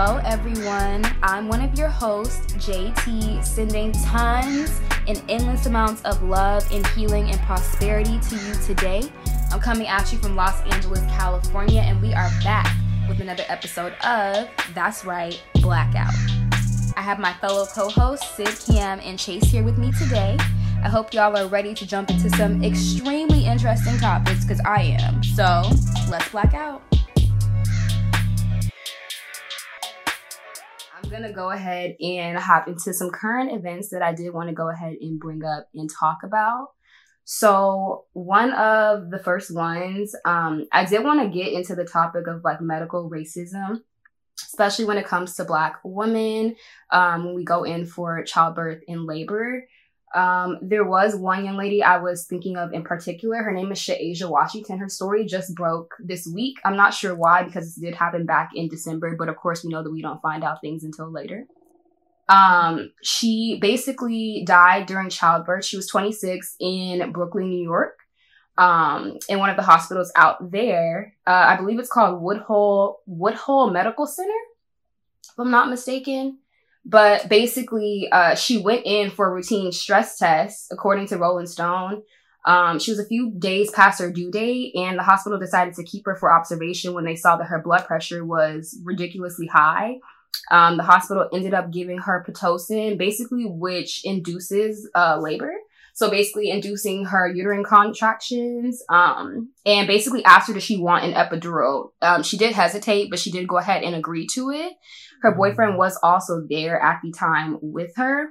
Hello, everyone. I'm one of your hosts, JT, sending tons and endless amounts of love and healing and prosperity to you today. I'm coming at you from Los Angeles, California, and we are back with another episode of That's Right, Blackout. I have my fellow co hosts, Sid, Cam, and Chase here with me today. I hope y'all are ready to jump into some extremely interesting topics because I am. So let's black out. I'm gonna go ahead and hop into some current events that I did want to go ahead and bring up and talk about. So one of the first ones, um, I did want to get into the topic of like medical racism, especially when it comes to Black women. Um, when we go in for childbirth and labor, um, there was one young lady I was thinking of in particular. Her name is Sha'Asia Washington. Her story just broke this week. I'm not sure why because this did happen back in December, but of course we know that we don't find out things until later. Um, she basically died during childbirth. She was 26 in Brooklyn, New York. Um, in one of the hospitals out there. Uh, I believe it's called Woodhull Woodhull Medical Center, if I'm not mistaken. But basically, uh, she went in for a routine stress test, according to Rolling Stone. Um, she was a few days past her due date, and the hospital decided to keep her for observation when they saw that her blood pressure was ridiculously high. Um, the hospital ended up giving her Pitocin, basically, which induces uh, labor. So basically, inducing her uterine contractions. Um, and basically, asked her did she want an epidural. Um, she did hesitate, but she did go ahead and agree to it. Her boyfriend was also there at the time with her.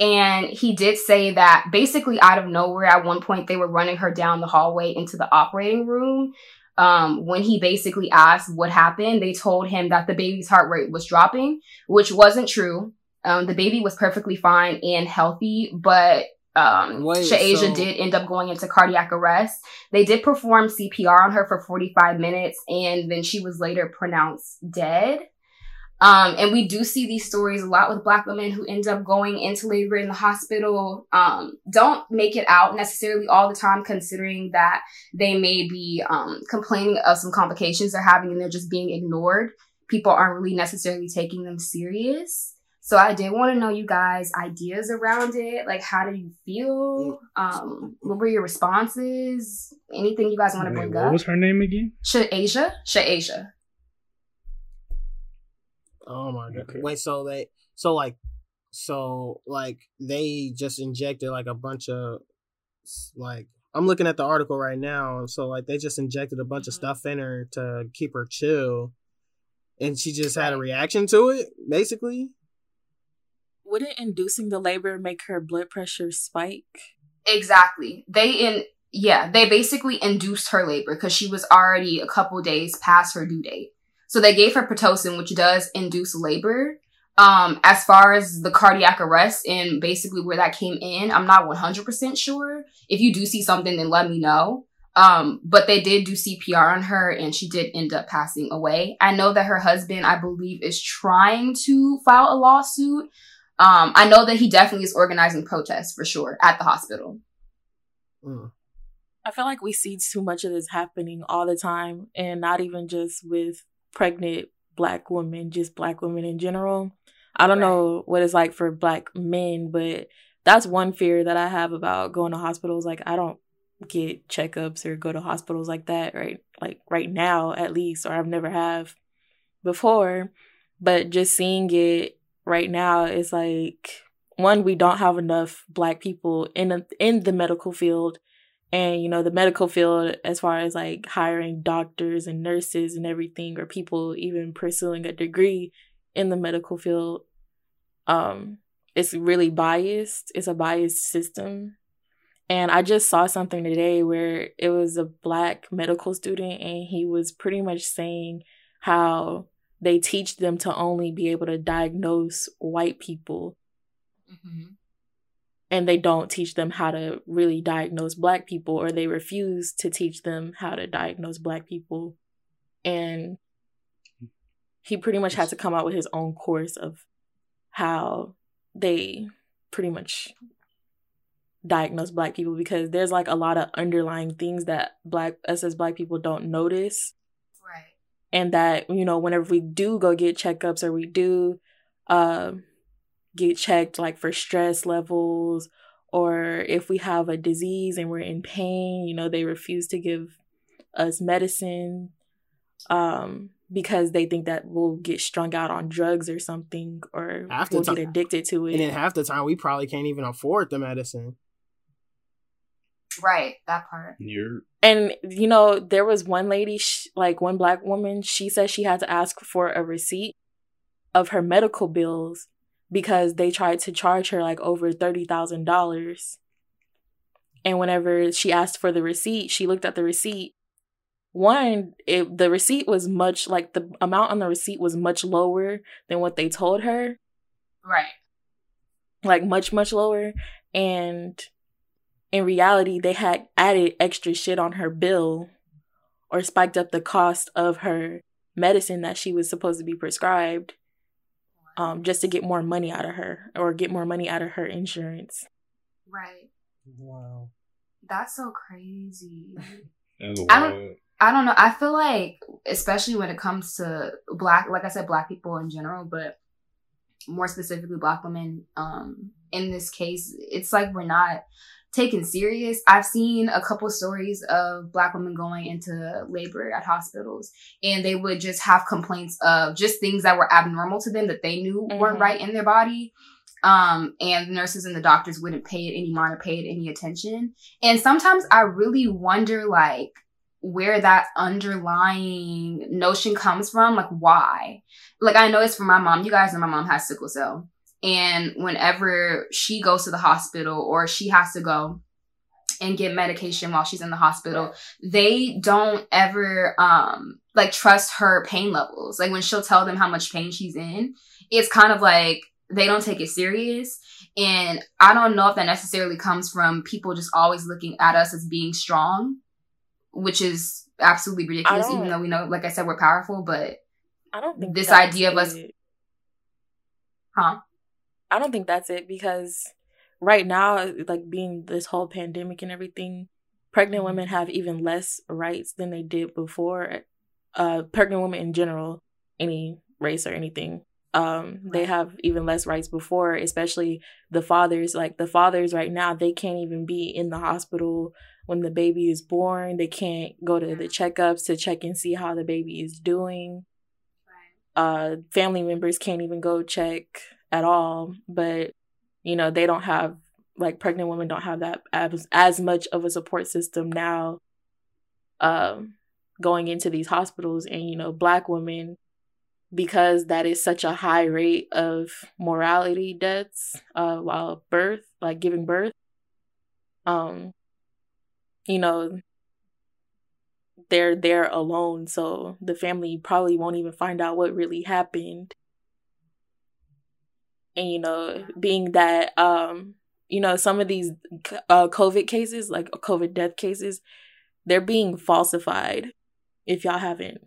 And he did say that basically out of nowhere, at one point, they were running her down the hallway into the operating room. Um, when he basically asked what happened, they told him that the baby's heart rate was dropping, which wasn't true. Um, the baby was perfectly fine and healthy, but um, Wait, Sha'Asia so... did end up going into cardiac arrest. They did perform CPR on her for 45 minutes, and then she was later pronounced dead. Um, and we do see these stories a lot with black women who end up going into labor in the hospital. Um, don't make it out necessarily all the time, considering that they may be um, complaining of some complications they're having and they're just being ignored. People aren't really necessarily taking them serious. So I did want to know you guys' ideas around it. Like, how do you feel? Um, what were your responses? Anything you guys want to bring what up? What was her name again? Sha'Asia. Sha'Asia. Oh my god! Okay. Wait, so they so like so like they just injected like a bunch of like I'm looking at the article right now. So like they just injected a bunch mm-hmm. of stuff in her to keep her chill, and she just had a reaction to it, basically. Wouldn't inducing the labor make her blood pressure spike? Exactly. They in yeah, they basically induced her labor because she was already a couple days past her due date. So they gave her Pitocin, which does induce labor. Um, as far as the cardiac arrest and basically where that came in, I'm not 100% sure. If you do see something, then let me know. Um, but they did do CPR on her and she did end up passing away. I know that her husband, I believe, is trying to file a lawsuit. Um, I know that he definitely is organizing protests for sure at the hospital. Mm. I feel like we see too much of this happening all the time and not even just with pregnant black women, just black women in general. I don't right. know what it's like for black men, but that's one fear that I have about going to hospitals. Like I don't get checkups or go to hospitals like that, right? Like right now at least, or I've never have before. But just seeing it right now is like one, we don't have enough black people in a, in the medical field and you know the medical field as far as like hiring doctors and nurses and everything or people even pursuing a degree in the medical field um it's really biased. It's a biased system. And i just saw something today where it was a black medical student and he was pretty much saying how they teach them to only be able to diagnose white people. Mm-hmm and they don't teach them how to really diagnose black people or they refuse to teach them how to diagnose black people. And he pretty much had to come out with his own course of how they pretty much diagnose black people because there's like a lot of underlying things that black us as black people don't notice. Right. And that you know whenever we do go get checkups or we do uh, get checked like for stress levels or if we have a disease and we're in pain you know they refuse to give us medicine um, because they think that we'll get strung out on drugs or something or half we'll get addicted to it and then half the time we probably can't even afford the medicine Right, that part. You're and you know there was one lady, sh- like one black woman. She said she had to ask for a receipt of her medical bills because they tried to charge her like over thirty thousand dollars. And whenever she asked for the receipt, she looked at the receipt. One, it the receipt was much like the amount on the receipt was much lower than what they told her. Right. Like much much lower, and in reality, they had added extra shit on her bill or spiked up the cost of her medicine that she was supposed to be prescribed um, just to get more money out of her or get more money out of her insurance. Right. Wow. That's so crazy. That's I don't I don't know. I feel like especially when it comes to black like I said black people in general, but more specifically black women um in this case, it's like we're not taken serious. I've seen a couple stories of black women going into labor at hospitals and they would just have complaints of just things that were abnormal to them that they knew mm-hmm. weren't right in their body. Um, and the nurses and the doctors wouldn't pay it any mind or pay it any attention. And sometimes I really wonder like where that underlying notion comes from, like why. Like I know it's from my mom. You guys know my mom has sickle cell. And whenever she goes to the hospital or she has to go and get medication while she's in the hospital, they don't ever um like trust her pain levels. Like when she'll tell them how much pain she's in, it's kind of like they don't take it serious. And I don't know if that necessarily comes from people just always looking at us as being strong, which is absolutely ridiculous, even though we know, like I said, we're powerful, but I don't think this idea of us, huh? I don't think that's it because right now, like being this whole pandemic and everything, pregnant mm-hmm. women have even less rights than they did before. Uh, pregnant women in general, any race or anything, um, they have even less rights before, especially the fathers. Like the fathers right now, they can't even be in the hospital when the baby is born. They can't go to the checkups to check and see how the baby is doing. Uh, family members can't even go check at all, but you know, they don't have like pregnant women don't have that as, as much of a support system now um going into these hospitals and you know, black women because that is such a high rate of morality deaths uh while birth, like giving birth. Um you know, they're there alone, so the family probably won't even find out what really happened and you know being that um you know some of these uh, covid cases like covid death cases they're being falsified if y'all haven't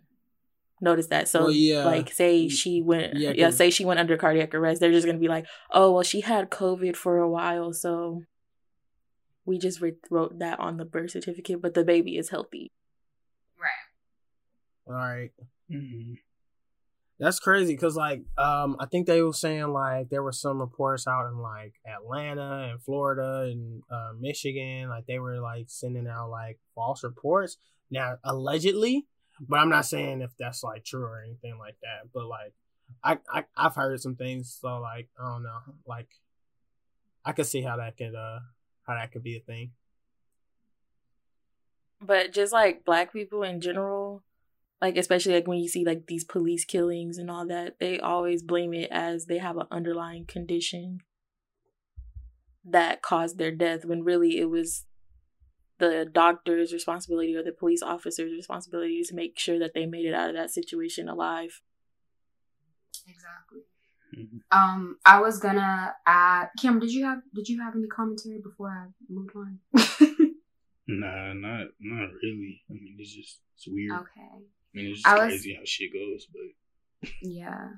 noticed that so well, yeah. like say she went yeah, yeah say she went under cardiac arrest they're just gonna be like oh well she had covid for a while so we just wrote that on the birth certificate but the baby is healthy right all right. mm-hmm. That's crazy because like um I think they were saying like there were some reports out in like Atlanta and Florida and uh, Michigan like they were like sending out like false reports. Now allegedly but I'm not saying if that's like true or anything like that but like I, I I've heard some things so like I don't know like I could see how that could uh how that could be a thing. But just like black people in general like especially like when you see like these police killings and all that they always blame it as they have an underlying condition that caused their death when really it was the doctor's responsibility or the police officer's responsibility to make sure that they made it out of that situation alive. Exactly. Mm-hmm. um i was gonna add kim did you have did you have any commentary before i moved on? Nah not not really. I mean it's just it's weird. Okay I mean, it's just crazy how shit goes, but yeah.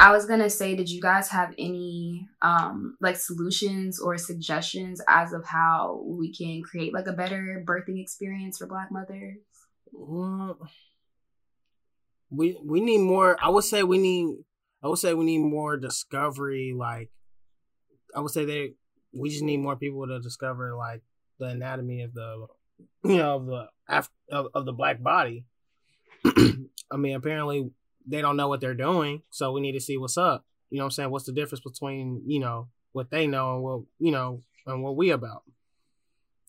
I was gonna say, did you guys have any um like solutions or suggestions as of how we can create like a better birthing experience for Black mothers? Well, we we need more. I would say we need. I would say we need more discovery. Like, I would say they. We just need more people to discover like the anatomy of the, you know, of the of, of the black body. I mean, apparently they don't know what they're doing, so we need to see what's up. You know what I'm saying? What's the difference between you know what they know and what you know and what we about?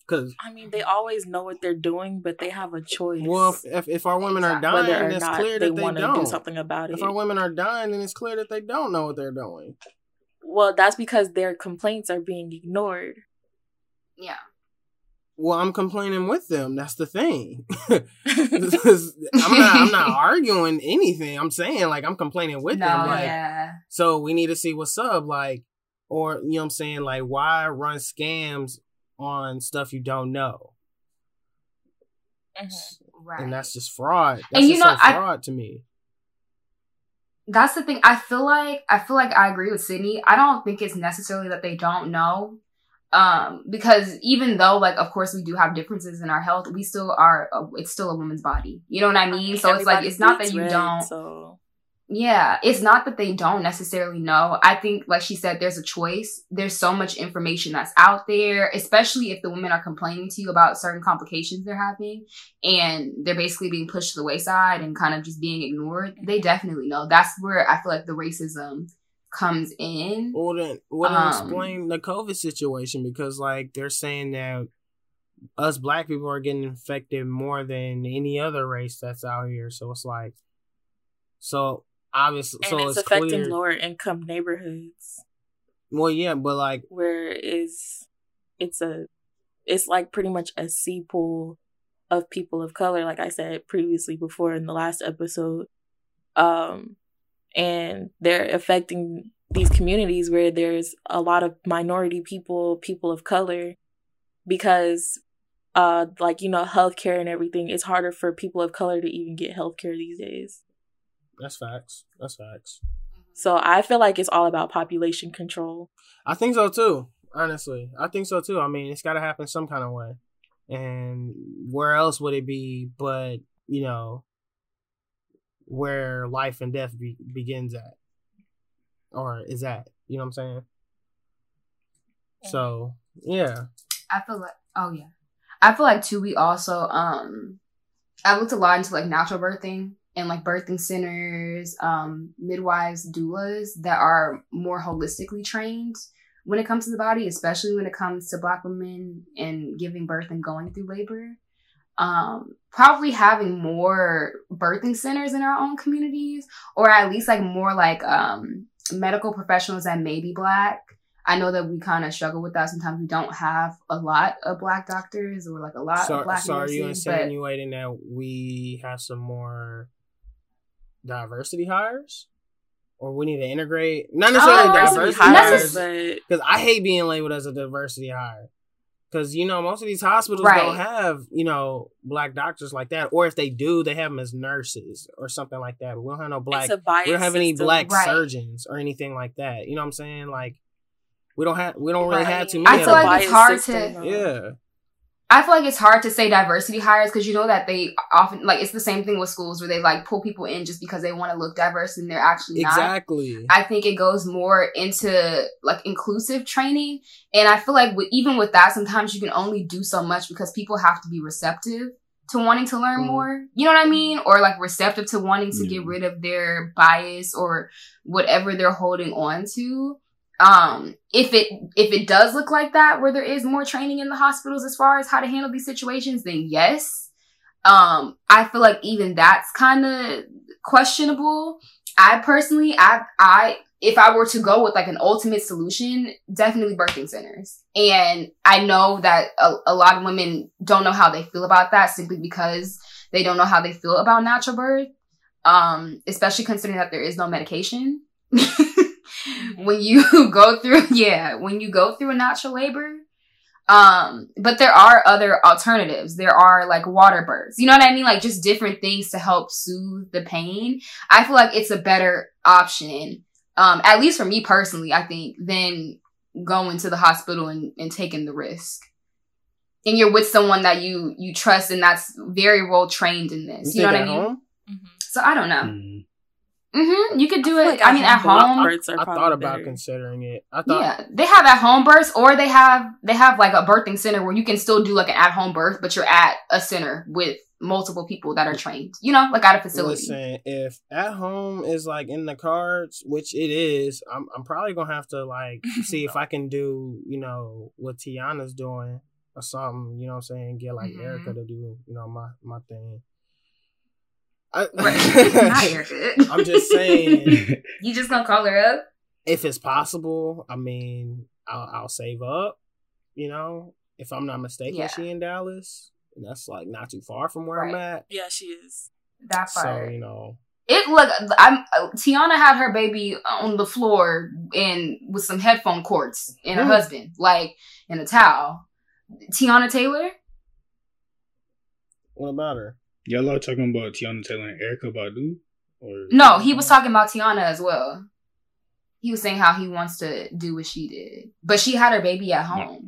Cause I mean, they always know what they're doing, but they have a choice. Well, if if, if our women are dying, then it's clear that they, they don't do something about it. If our women are dying, then it's clear that they don't know what they're doing. Well, that's because their complaints are being ignored. Yeah. Well, I'm complaining with them. That's the thing. I'm not. I'm not arguing anything. I'm saying like I'm complaining with no, them. Like, yeah. So we need to see what's up. Like, or you know, what I'm saying like, why run scams on stuff you don't know. Mm-hmm. Right. And that's just fraud. That's and you know, fraud I, to me. That's the thing. I feel like I feel like I agree with Sydney. I don't think it's necessarily that they don't know. Um, because even though, like, of course, we do have differences in our health, we still are. A, it's still a woman's body. You know what I mean? So it's like it's not that you red, don't. So yeah, it's not that they don't necessarily know. I think, like she said, there's a choice. There's so much information that's out there, especially if the women are complaining to you about certain complications they're having and they're basically being pushed to the wayside and kind of just being ignored. They definitely know. That's where I feel like the racism comes in. Well, then, well, um, explain the COVID situation because, like, they're saying that us black people are getting infected more than any other race that's out here. So it's like, so obviously, and so it's, it's affecting clear. lower income neighborhoods. Well, yeah, but like where is it's a it's like pretty much a sea pool of people of color, like I said previously before in the last episode. Um, and they're affecting these communities where there's a lot of minority people, people of color, because uh like you know healthcare and everything it's harder for people of color to even get healthcare these days that's facts. That's facts. So I feel like it's all about population control. I think so too. Honestly, I think so too. I mean, it's got to happen some kind of way. And where else would it be but, you know, where life and death be- begins at or is at, you know what I'm saying? So, yeah. I feel like oh yeah. I feel like too we also um I looked a lot into like natural birthing and like birthing centers, um, midwives, doulas that are more holistically trained when it comes to the body, especially when it comes to Black women and giving birth and going through labor. Um, probably having more birthing centers in our own communities, or at least like more like um, medical professionals that may be Black. I know that we kind of struggle with that. Sometimes we don't have a lot of black doctors or like a lot so, of black. So, are you insinuating that we have some more diversity hires or we need to integrate not necessarily oh, diversity hires because I hate being labeled as a diversity hire because you know most of these hospitals right. don't have you know black doctors like that or if they do they have them as nurses or something like that but we don't have no black we don't have any black right. surgeons or anything like that you know what I'm saying like we don't have we don't really right. have too many I feel like it's hard to yeah I feel like it's hard to say diversity hires because you know that they often like it's the same thing with schools where they like pull people in just because they want to look diverse and they're actually not. Exactly. I think it goes more into like inclusive training, and I feel like with, even with that, sometimes you can only do so much because people have to be receptive to wanting to learn mm. more. You know what I mean? Or like receptive to wanting to get rid of their bias or whatever they're holding on to um if it if it does look like that where there is more training in the hospitals as far as how to handle these situations then yes. Um i feel like even that's kind of questionable. I personally i i if i were to go with like an ultimate solution definitely birthing centers. And i know that a, a lot of women don't know how they feel about that simply because they don't know how they feel about natural birth um especially considering that there is no medication. when you go through, yeah, when you go through a natural labor. Um, but there are other alternatives. There are like water births. You know what I mean? Like just different things to help soothe the pain. I feel like it's a better option. Um, at least for me personally, I think, than going to the hospital and, and taking the risk. And you're with someone that you you trust and that's very well trained in this. You, you know what I mean? So I don't know. Mm. Mm-hmm. You could do I it. Like I mean, at home. I, I thought about better. considering it. I thought, yeah, they have at home births, or they have they have like a birthing center where you can still do like an at home birth, but you're at a center with multiple people that are trained. You know, like at a facility. Listen, if at home is like in the cards, which it is, I'm I'm probably gonna have to like see if I can do you know what Teyana's doing or something. You know what I'm saying? Get like mm-hmm. Erykah to do you know my my thing. I, I'm just saying. You just gonna call her up? If it's possible, I mean, I'll, I'll save up. You know, if I'm not mistaken, yeah. she in Dallas, and that's like not too far from where right. I'm at. Yeah, she is. That far. So you know, it look. I'm Teyana had her baby on the floor and with some headphone cords and her mm. husband like in a towel. Teyana Taylor. What about her? Y'all are talking about Teyana Taylor and Erykah Badu? Or No, he was talking about Teyana as well. He was saying how he wants to do what she did. But she had her baby at home. No.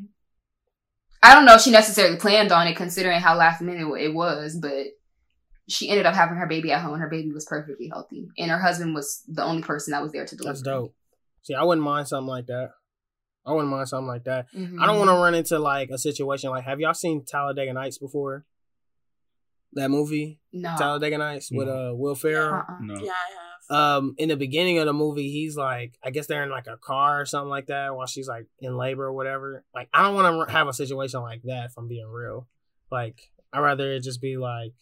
I don't know if she necessarily planned on it considering how last minute it was, but she ended up having her baby at home and her baby was perfectly healthy. And her husband was the only person that was there to deliver. That's dope. See, I wouldn't mind something like that. I wouldn't mind something like that. Mm-hmm. I don't want to run into like a situation like have y'all seen Talladega Nights before? That movie, no. Talladega Nights no. with uh Will Ferrell. Uh-uh. No. Yeah, I have. Um, in the beginning of the movie, he's like, I guess they're in like a car or something like that while she's like in labor or whatever. Like, I don't want to have a situation like that. If I'm being real, like, I'd rather it just be like,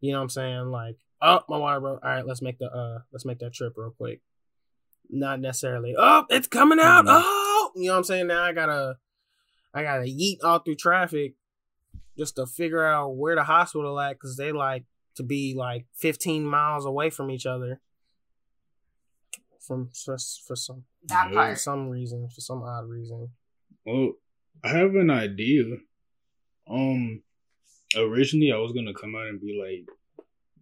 you know what I'm saying? Like, oh, my water broke. All right, let's make the uh, let's make that trip real quick. Not necessarily. Oh, it's coming out. Oh, you know what I'm saying? Now I gotta, I gotta yeet all through traffic just to figure out where the hospital at because they like to be like 15 miles away from each other. From for, for some that part. for some reason for some odd reason. Well i have an idea. Um originally i was gonna come out and be like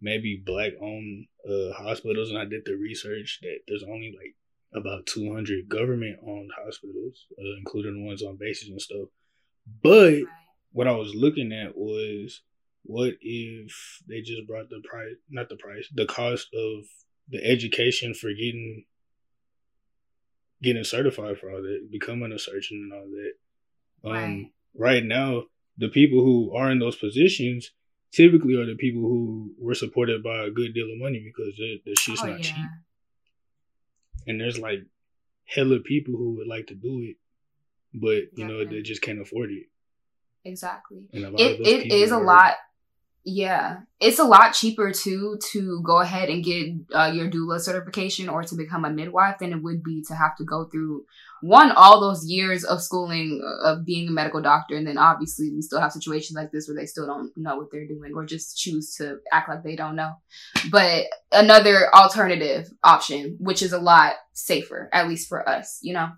maybe black owned uh hospitals and i did the research that there's only like about 200 government owned hospitals uh, including the ones on bases and stuff. But right what I was looking at was what if they just brought the price, not the price, the cost of the education for getting getting certified for all that, becoming a surgeon and all that. Um, right. right now, the people who are in those positions typically are the people who were supported by a good deal of money because the, shit's oh, not yeah. cheap. And there's like hella people who would like to do it, but you know they just can't afford it. Exactly. It it is a lot. Yeah, it's a lot cheaper too to go ahead and get uh, your doula certification or to become a midwife than it would be to have to go through one all those years of schooling uh, of being a medical doctor, and then obviously we still have situations like this where they still don't know what they're doing or just choose to act like they don't know. But another alternative option, which is a lot safer, at least for us, you know.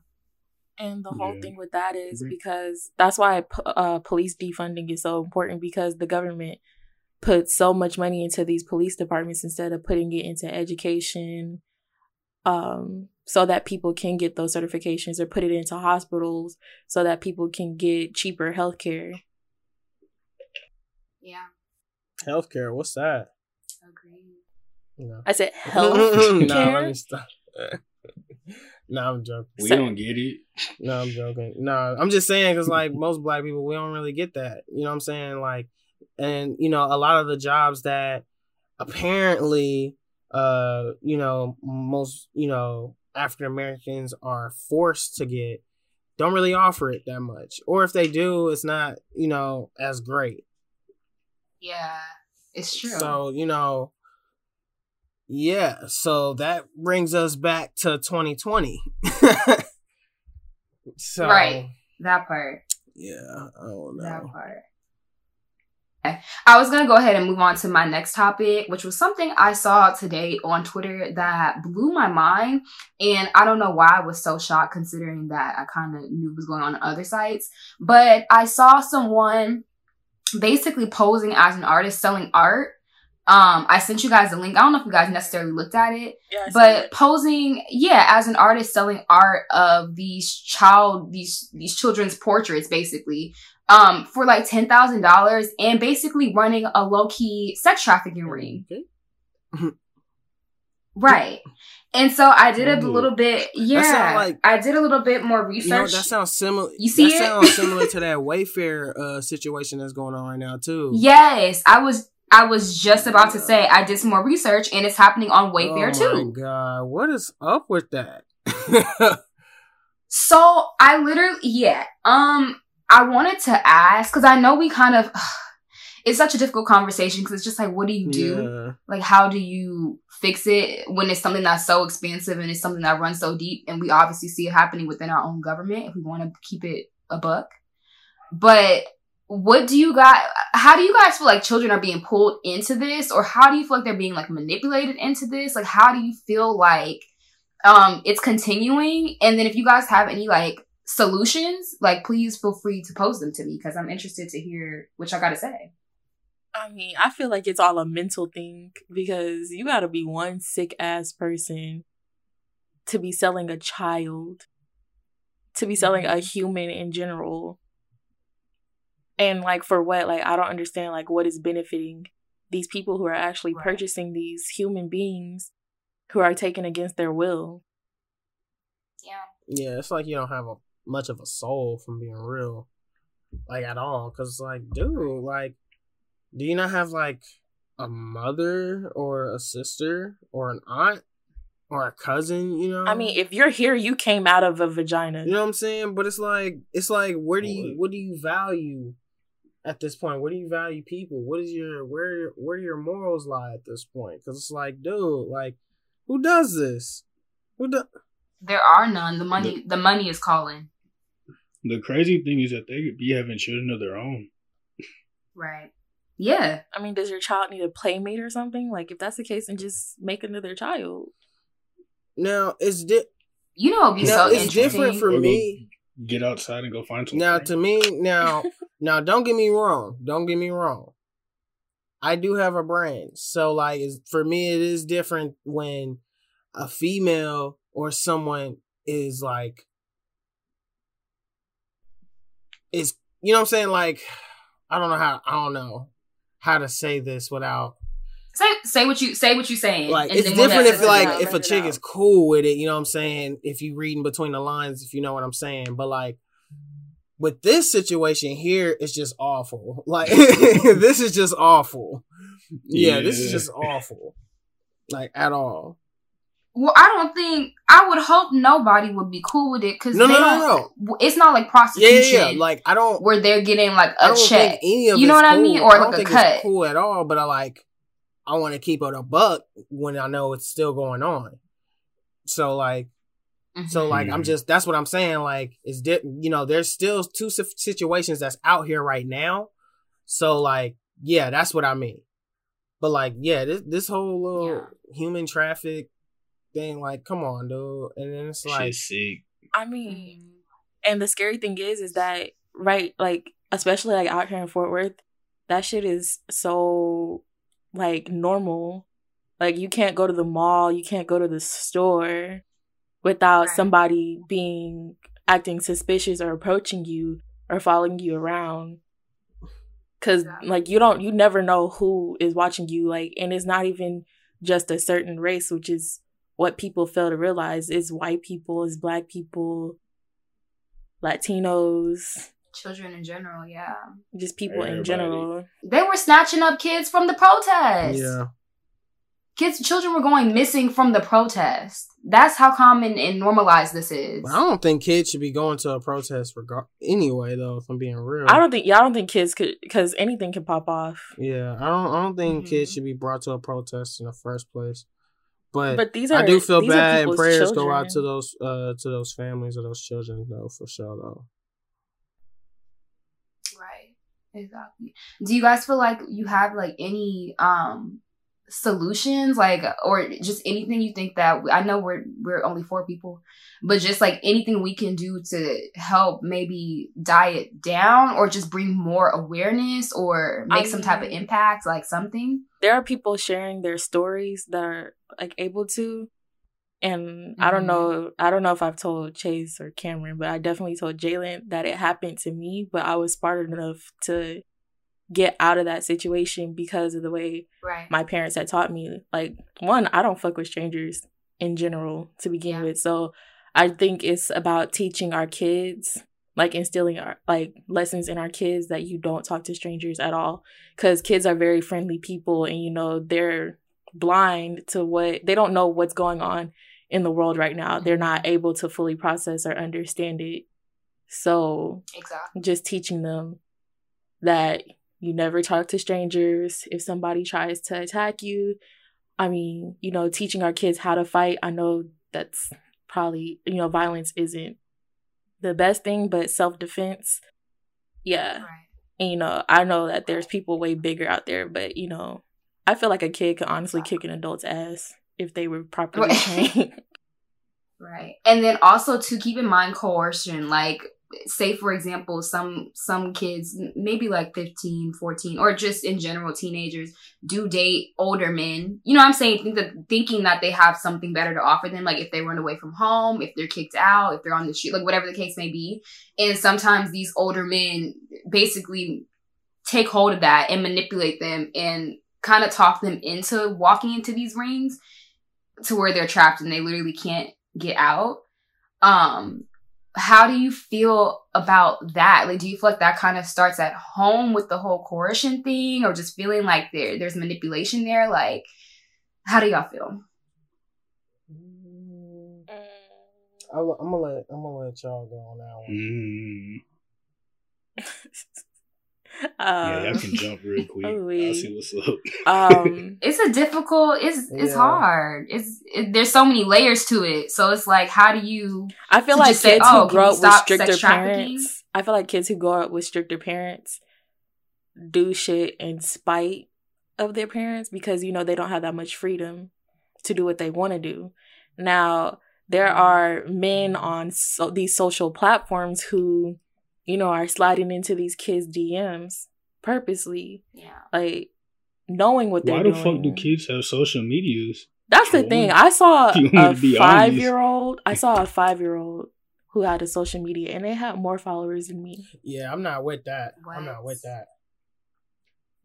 And the whole yeah. thing with that is mm-hmm. because that's why uh, police defunding is so important because the government puts so much money into these police departments instead of putting it into education um, so that people can get those certifications or put it into hospitals so that people can get cheaper health care. Yeah. Healthcare, what's that? Agreed. No. I said health no, let me stop. No, I'm joking. We so, don't get it. No, I'm joking. No, I'm just saying because like most black people, we don't really get that. You know what I'm saying? Like, and you know, a lot of the jobs that apparently, uh, you know, most you know African Americans are forced to get, don't really offer it that much, or if they do, it's not you know as great. Yeah, it's true. So you know, yeah, so that brings us back to 2020. so Right. That part. Yeah, I don't know. That part. I was going to go ahead and move on to my next topic, which was something I saw today on Twitter that blew my mind. And I don't know why I was so shocked considering that I kind of knew was going on on other sites. But I saw someone basically posing as an artist selling art um, I sent you guys a link. I don't know if you guys necessarily looked at it, yeah, but it. posing, yeah, as an artist selling art of these child, these these children's portraits, basically, um, for like ten thousand dollars, and basically running a low key sex trafficking ring. right. And so I did a little bit, yeah. Like, I did a little bit more research. You know, that sounds similar. You see, that it? sounds similar to that Wayfair uh, situation that's going on right now too. Yes, I was. I was just about to say I did some more research, and it's happening on Wayfair oh too. Oh god, what is up with that? so I literally, yeah. Um, I wanted to ask because I know we kind of. It's such a difficult conversation because it's just like, what do you do? Yeah. Like, how do you fix it when it's something that's so expansive and it's something that runs so deep and we obviously see it happening within our own government if we want to keep it a buck but what do you guys how do you guys feel like children are being pulled into this or how do you feel like they're being like manipulated into this like how do you feel like um it's continuing and then if you guys have any like solutions like please feel free to post them to me because i'm interested to hear what y'all gotta say I mean, I feel like it's all a mental thing because you got to be one sick ass person to be selling a child, to be selling a mm-hmm. human in general. And like for what? Like I don't understand like what is benefiting these people who are actually right. purchasing these human beings who are taken against their will. Yeah. Yeah, it's like you don't have a much of a soul from being real. Like at all cuz like dude, like do you not have like a mother or a sister or an aunt or a cousin, you know? I mean, if you're here, you came out of a vagina. You know what I'm saying? But it's like it's like where do you what do you value at this point? Where do you value people? What is your where where do your morals lie at this point? Cuz it's like, dude, like who does this? Who do There are none. The money the, the money is calling. The crazy thing is that they could be having children of their own. Right. Yeah. I mean, does your child need a playmate or something? Like, if that's the case, then just make another child. Now, it's di- you know, it'd be now, so it's different for me. Get outside and go find some. Now, to me, now, now, don't get me wrong. Don't get me wrong. I do have a brain, so like, for me, it is different when a female or someone is like, is you know what I'm saying? Like, I don't know how. I don't know how to say this without say say what you say what you're saying. Like it's different if like if a chick is cool with it, you know what I'm saying? If you reading between the lines, if you know what I'm saying. But like with this situation here, it's just awful. Like this is just awful. Yeah, yeah, this is just awful. Like at all. Well, I don't think I would hope nobody would be cool with it because no, no, no, no. It's not like prostitution. Yeah, yeah, Like I don't where they're getting like a check. you know what cool. I mean, or I like a cut. cool at all, but I like I want to keep it a buck when I know it's still going on. So like, mm-hmm. so like I'm mm-hmm. just that's what I'm saying. Like, is di- you know there's still two situations that's out here right now. So like, yeah, that's what I mean. But like, yeah, this this whole little yeah. human traffic thing. Like, come on, dude. And then it's like, I mean, and the scary thing is, is that right, like especially like out here in Fort Worth, that shit is so like normal. Like you can't go to the mall, you can't go to the store without right. somebody being acting suspicious or approaching you or following you around because like you don't you never know who is watching you like and it's not even just a certain race which is what people fail to realize is white people, is black people, Latinos, children in general, yeah. Just people Everybody. in general. They were snatching up kids from the protest. Yeah. Kids, children were going missing from the protest. That's how common and normalized this is. I don't think kids should be going to a protest regard anyway, though. If I'm being real, I don't think. Yeah, I don't think kids could because anything can pop off. Yeah, I don't. I don't think mm-hmm. kids should be brought to a protest in the first place. But, but these are, I do feel bad, and prayers children. go out to those uh to those families of those children, though, for sure, though. Exactly. Do you guys feel like you have like any um solutions like or just anything you think that I know we're we're only four people but just like anything we can do to help maybe diet down or just bring more awareness or make I mean, some type of impact like something there are people sharing their stories that are like able to and mm-hmm. I don't mm-hmm. know I don't know if I've told Chase or Cameron but I definitely told Jalen that it happened to me but I was smart enough to get out of that situation because of the way right. my parents had taught me. Like, one, I don't fuck with strangers in general to begin yeah. with. So I think it's about teaching our kids, like instilling our like lessons in our kids that you don't talk to strangers at all. Cause kids are very friendly people and you know, they're blind to what they don't know what's going on in the world right now. They're not mm-hmm. able to fully process or understand it. So exactly. just teaching them that you never talk to strangers. If somebody tries to attack you, I mean, you know, teaching our kids how to fight. I know that's probably, you know, violence isn't the best thing, but self defense, yeah. Right. And, you know, I know that there's people way bigger out there, but, you know, I feel like a kid could honestly kick an adult's ass if they were properly trained. right. And then also to keep in mind coercion, like say for example some some kids maybe like 15 14 or just in general teenagers do date older men. You know what i'm saying? Think that thinking that they have something better to offer them like if they run away from home if they're kicked out if they're on the street like whatever the case may be. And sometimes these older men basically take hold of that and manipulate them and kind of talk them into walking into these rings to where they're trapped and they literally can't get out um how do you feel about that? Like, do you feel like that kind of starts at home with the whole coercion thing, or just feeling like there there's manipulation there? Like, how do y'all feel? I, am gonna let I'm gonna let y'all go on that one. Mm. yeah, y'all can jump real quick. Oh, I'll see what's up. Um, it's a difficult. It's it's yeah. hard. It's it, there's so many layers to it. So it's like, how do you? I feel like kids say, oh, who grow up with stricter parents. I feel like kids who grow up with stricter parents do shit in spite of their parents because you know they don't have that much freedom to do what they want to do. Now there are men on so, these social platforms who you know, are sliding into these kids' DMs purposely. Yeah. Like knowing what they're doing, Why the doing. fuck do kids have social medias? That's the thing. I saw a five year old. I saw a five year old who had a social media and they had more followers than me. Yeah, I'm not with that. What? I'm not with that.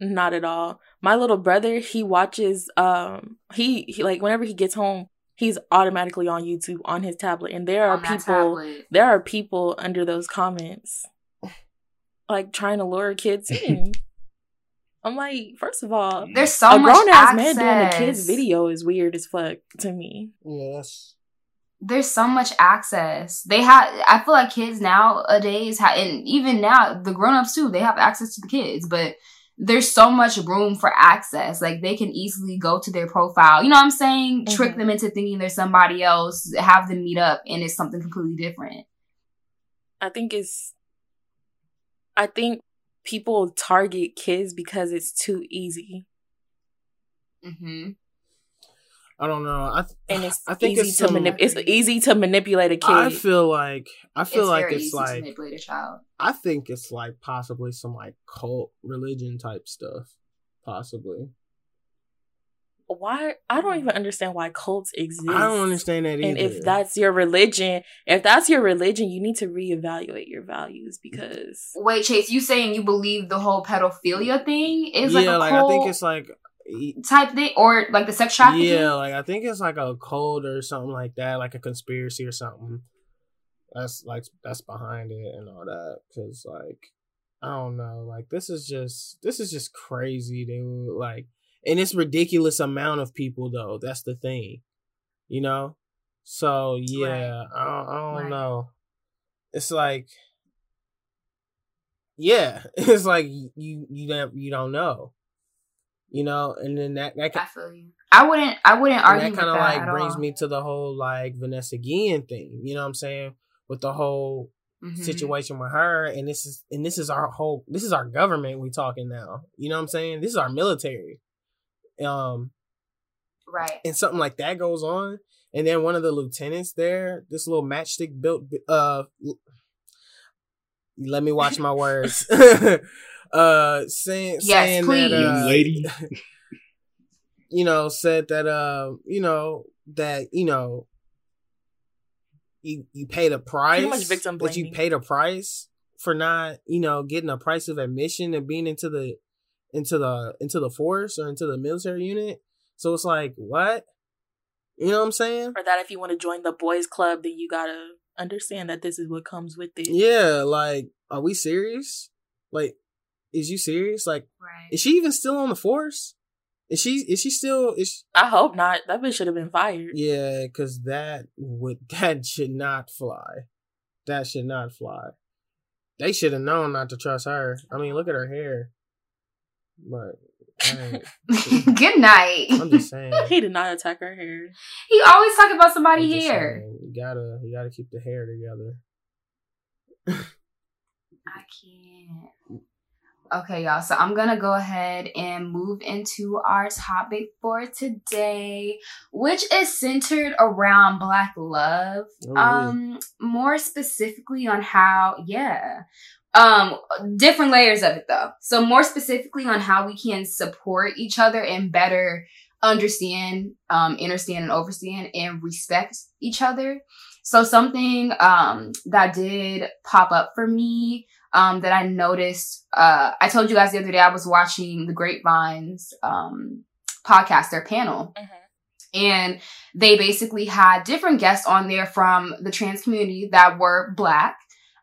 Not at all. My little brother, he watches um he, he like whenever he gets home, he's automatically on YouTube on his tablet and there are people there are people under those comments like trying to lure kids in. I'm like, first of all, there's so a grown ass man doing a kids video is weird as fuck to me. Yes. There's so much access. They have. I feel like kids nowadays, have, and even now, the grown ups too, they have access to the kids. But there's so much room for access. Like they can easily go to their profile. You know what I'm saying? Mm-hmm. Trick them into thinking there's somebody else. Have them meet up, and it's something completely different. I think it's I think people target kids because it's too easy. Mm-hmm. I don't know. I th- and it's I think easy it's to some, manip- It's easy to manipulate a kid. I feel like I feel it's like it's like manipulate a child. I think it's like possibly some like cult religion type stuff, possibly why I don't even understand why cults exist. I don't understand that either. And if that's your religion, if that's your religion, you need to reevaluate your values because Wait, Chase, you saying you believe the whole pedophilia thing is like yeah, like I think it's like type thing or like the sex trafficking? Yeah, like I think it's like a cult or something like that, like a conspiracy or something. That's like that's behind it and all that cuz like I don't know, like this is just this is just crazy dude like and it's ridiculous amount of people though. That's the thing, you know. So yeah, right. I don't, I don't right. know. It's like, yeah, it's like you you don't you don't know, you know, and then that that I feel you. I wouldn't I wouldn't argue. That kind of like brings all. me to the whole like Vanessa Guillen thing. You know what I'm saying? With the whole Mm-hmm. situation with her and this is and this is our whole this is our government we talking now you know what i'm saying this is our military um, right. And something like that goes on, and then one of the lieutenants there, this little matchstick built, uh, let me watch my words. uh, saying yes, saying please. that, uh, lady. you know, said that, uh, you know, that you know, you you paid a price. much victim blaming. That you paid a price for not, you know, getting a price of admission and being into the into the into the force or into the military unit. So it's like, what? You know what I'm saying? Or that if you want to join the boys club, then you gotta understand that this is what comes with it. Yeah, like, are we serious? Like, is you serious? Like, right. is she even still on the force? Is she? Is she still? Is she... I hope not. That bitch should have been fired. Yeah, because that would that should not fly. That should not fly. They should have known not to trust her. I mean, look at her hair. But Good night. I'm just saying. He did not attack her hair. He always talk about somebody hair. Saying, you gotta you gotta keep the hair together. I can't. Okay, y'all. So I'm gonna go ahead and move into our topic for today, which is centered around Black love. Oh, um, more specifically on how, yeah, um, different layers of it though. So more specifically on how we can support each other and better understand, um, understand and overstand and respect each other. So something, um, that did pop up for me, um, that I noticed, uh, I told you guys the other day I was watching the Grapevines, um, podcast, their panel. Mm-hmm. And they basically had different guests on there from the trans community that were black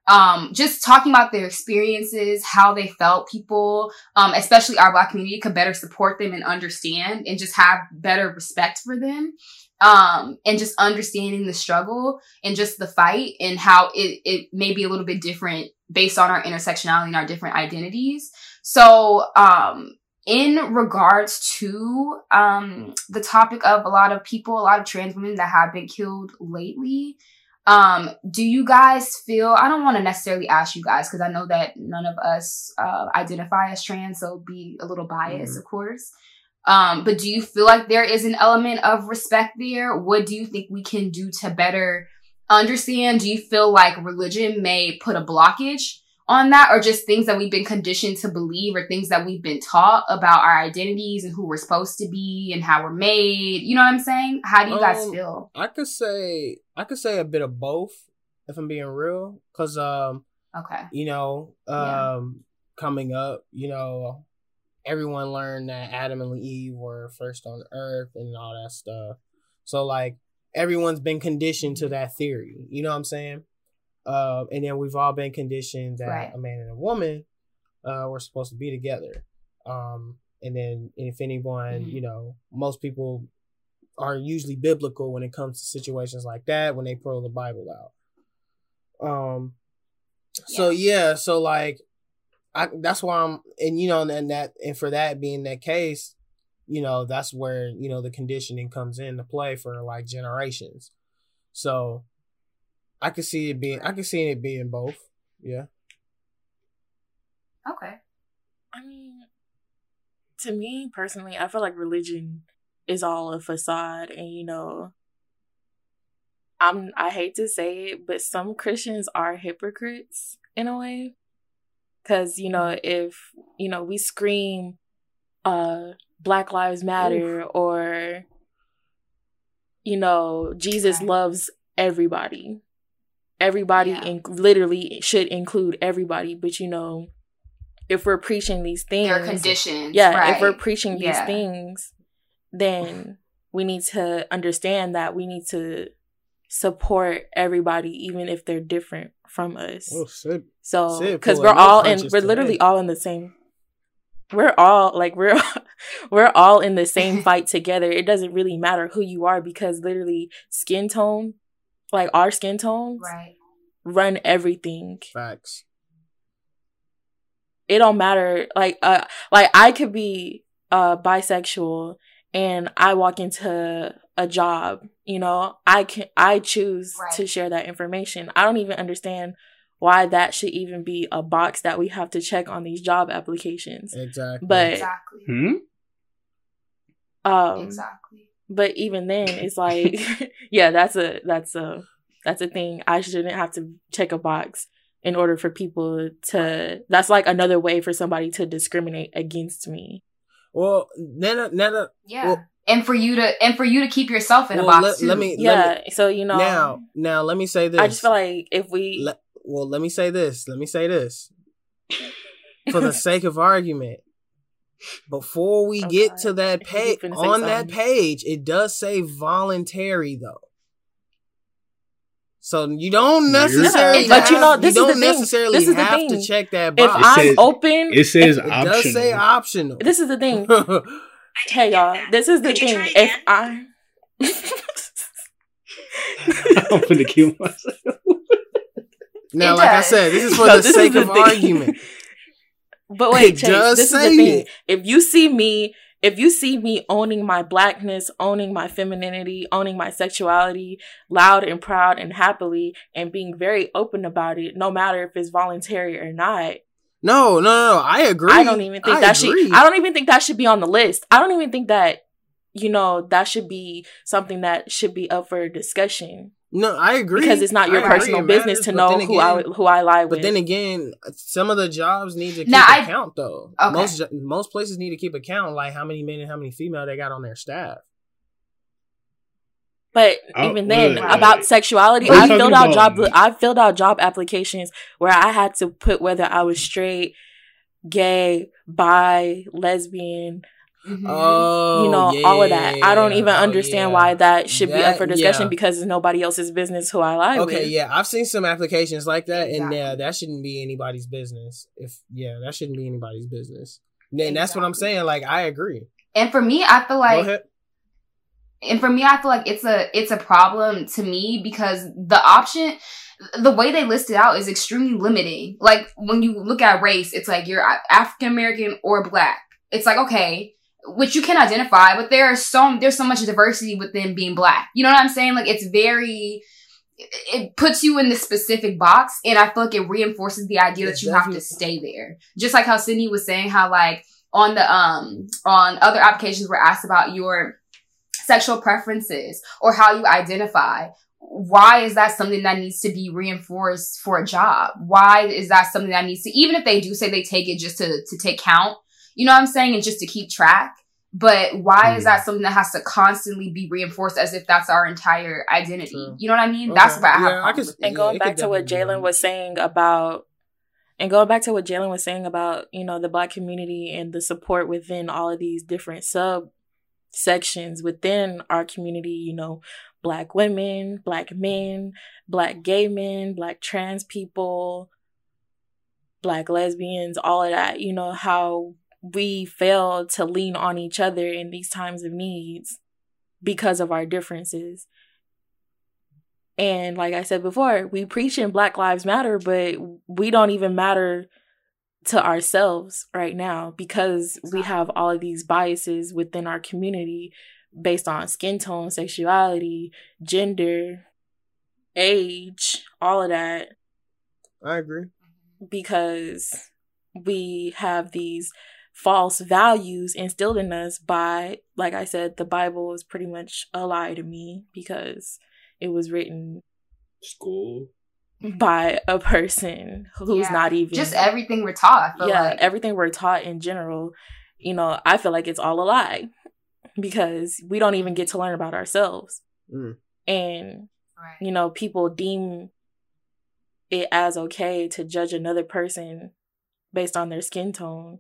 um, just talking about their experiences, how they felt people, um, especially our black community could better support them and understand and just have better respect for them. Um, and just understanding the struggle and just the fight and how it, it may be a little bit different based on our intersectionality and our different identities. So, um, in regards to um, the topic of a lot of people, a lot of trans women that have been killed lately, um, do you guys feel, I don't want to necessarily ask you guys because I know that none of us uh, identify as trans, so be a little biased, mm-hmm. of course. Um, but do you feel like there is an element of respect there? What do you think we can do to better understand? Do you feel like religion may put a blockage on that or just things that we've been conditioned to believe or things that we've been taught about our identities and who we're supposed to be and how we're made. You know what I'm saying? How do you guys um, feel? I could say I could say a bit of both if I'm being real cuz um okay. You know, um yeah. coming up, you know, everyone learned that Adam and Eve were first on earth and all that stuff. So like everyone's been conditioned to that theory. You know what I'm saying? Uh, and then we've all been conditioned that right. a man and a woman uh, were supposed to be together. Um, and then if anyone, mm-hmm. you know, most people are usually biblical when it comes to situations like that when they pull the Bible out. Um, so yeah, so like, I that's why I'm, and you know, and that, and for that being that case, you know, that's where you know the conditioning comes into play for like generations. So I can see it being I can see it being both. Yeah. Okay. I mean, to me personally, I feel like religion is all a facade, and you know, I'm I hate to say it, but some Christians are hypocrites in a way, because you know if you know we scream, uh, Black Lives Matter Oof. or you know Jesus loves everybody everybody yeah. and literally should include everybody but you know if we're preaching these things they're conditioned yeah right. if we're preaching these yeah. things then we need to understand that we need to support everybody even if they're different from us oh, shit. So because we're all in we're literally all in the same we're all like we're we're all in the same fight together. It doesn't really matter who you are because literally skin tone like our skin tones right. run everything. Facts. It don't matter. Like uh like i could be uh bisexual and i walk into a job you know? I can i choose right. to share that information. I don't even understand why that should even be a box that we have to check on these job applications exactly but exactly hmm? um exactly but even then, it's like, yeah, that's a that's a that's a thing. I shouldn't have to check a box in order for people to. That's like another way for somebody to discriminate against me. Well, Nana, Nana, yeah. Well, and for you to and for you to keep yourself in well, a box let, too. Let me, yeah. Let me, so you know now, now let me say this. I just feel like if we, let, well, let me say this. Let me say this. For the sake of argument, before we okay. get to that page on that page, it does say voluntary though. So you don't necessarily, yeah, but you know, this you is the necessarily thing. This is the thing. to check that box. If I'm open, it says it optional. does say optional. This is the thing. hey y'all, this is the thing. If I, I'm gonna kill myself. Now, it like does. I said, this is for the sake of thing. argument. But wait, Chase, this is the thing. It. If you see me if you see me owning my blackness, owning my femininity, owning my sexuality loud and proud and happily and being very open about it, no matter if it's voluntary or not. No, no, no, I agree. I don't even think I that agree. should I don't even think that should be on the list. I don't even think that you know that should be something that should be up for discussion. No, I agree because it's not your I personal business to know again, who I who I lie with. But then again, some of the jobs need to keep now, account I, though. Okay. Most most places need to keep account like how many men and how many female they got on their staff. But oh, even then, about sexuality, I filled out job I filled out job applications where I had to put whether I was straight, gay, bi, lesbian, Mm-hmm. Oh, you know, yeah, all of that. I don't even oh, understand yeah. why that should that, be up for discussion yeah. because it's nobody else's business who I lie okay, with. Yeah, I've seen some applications like that, exactly. and yeah, that shouldn't be anybody's business. If yeah, that shouldn't be anybody's business. And exactly. that's what I'm saying. Like, I agree. And for me, I feel like, and for me, I feel like it's a it's a problem to me because the option the way they list it out is extremely limiting. Like when you look at race, it's like you're African American or black. It's like, okay, which you can identify, but there are so there's so much diversity within being black. You know what I'm saying? Like it's very it puts you in this specific box and I feel like it reinforces the idea that you have to stay there. Just like how Sydney was saying how like on the um on other applications were asked about your sexual preferences or how you identify. Why is that something that needs to be reinforced for a job? Why is that something that needs to even if they do say they take it just to to take count, you know what I'm saying? And just to keep track. But why mm. is that something that has to constantly be reinforced as if that's our entire identity? True. You know what I mean? Okay. That's what I have. Yeah, I and going yeah, back to what Jalen was saying about, and going back to what Jalen was saying about, you know, the black community and the support within all of these different sub sections within our community, you know, black women, black men, black gay men, black trans people, black lesbians, all of that, you know, how we fail to lean on each other in these times of needs because of our differences. And like I said before, we preach in Black Lives Matter, but we don't even matter to ourselves right now because we have all of these biases within our community based on skin tone, sexuality, gender, age, all of that. I agree. Because we have these false values instilled in us by, like I said, the Bible is pretty much a lie to me because it was written school by a person who's yeah. not even just everything we're taught. yeah, like. everything we're taught in general. You know, I feel like it's all a lie because we don't even get to learn about ourselves, mm. and right. you know, people deem it as okay to judge another person based on their skin tone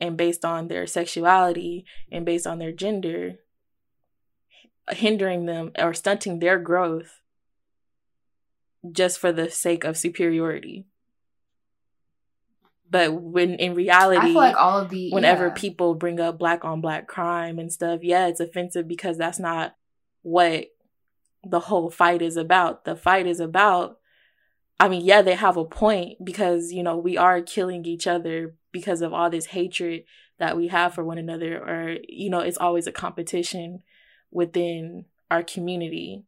and based on their sexuality and based on their gender, hindering them or stunting their growth just for the sake of superiority. But when in reality, I feel like all of the whenever yeah. people bring up black on black crime and stuff, yeah, it's offensive because that's not what the whole fight is about. The fight is about I mean, yeah, they have a point because, you know, we are killing each other because of all this hatred that we have for one another, or, you know, it's always a competition within our community.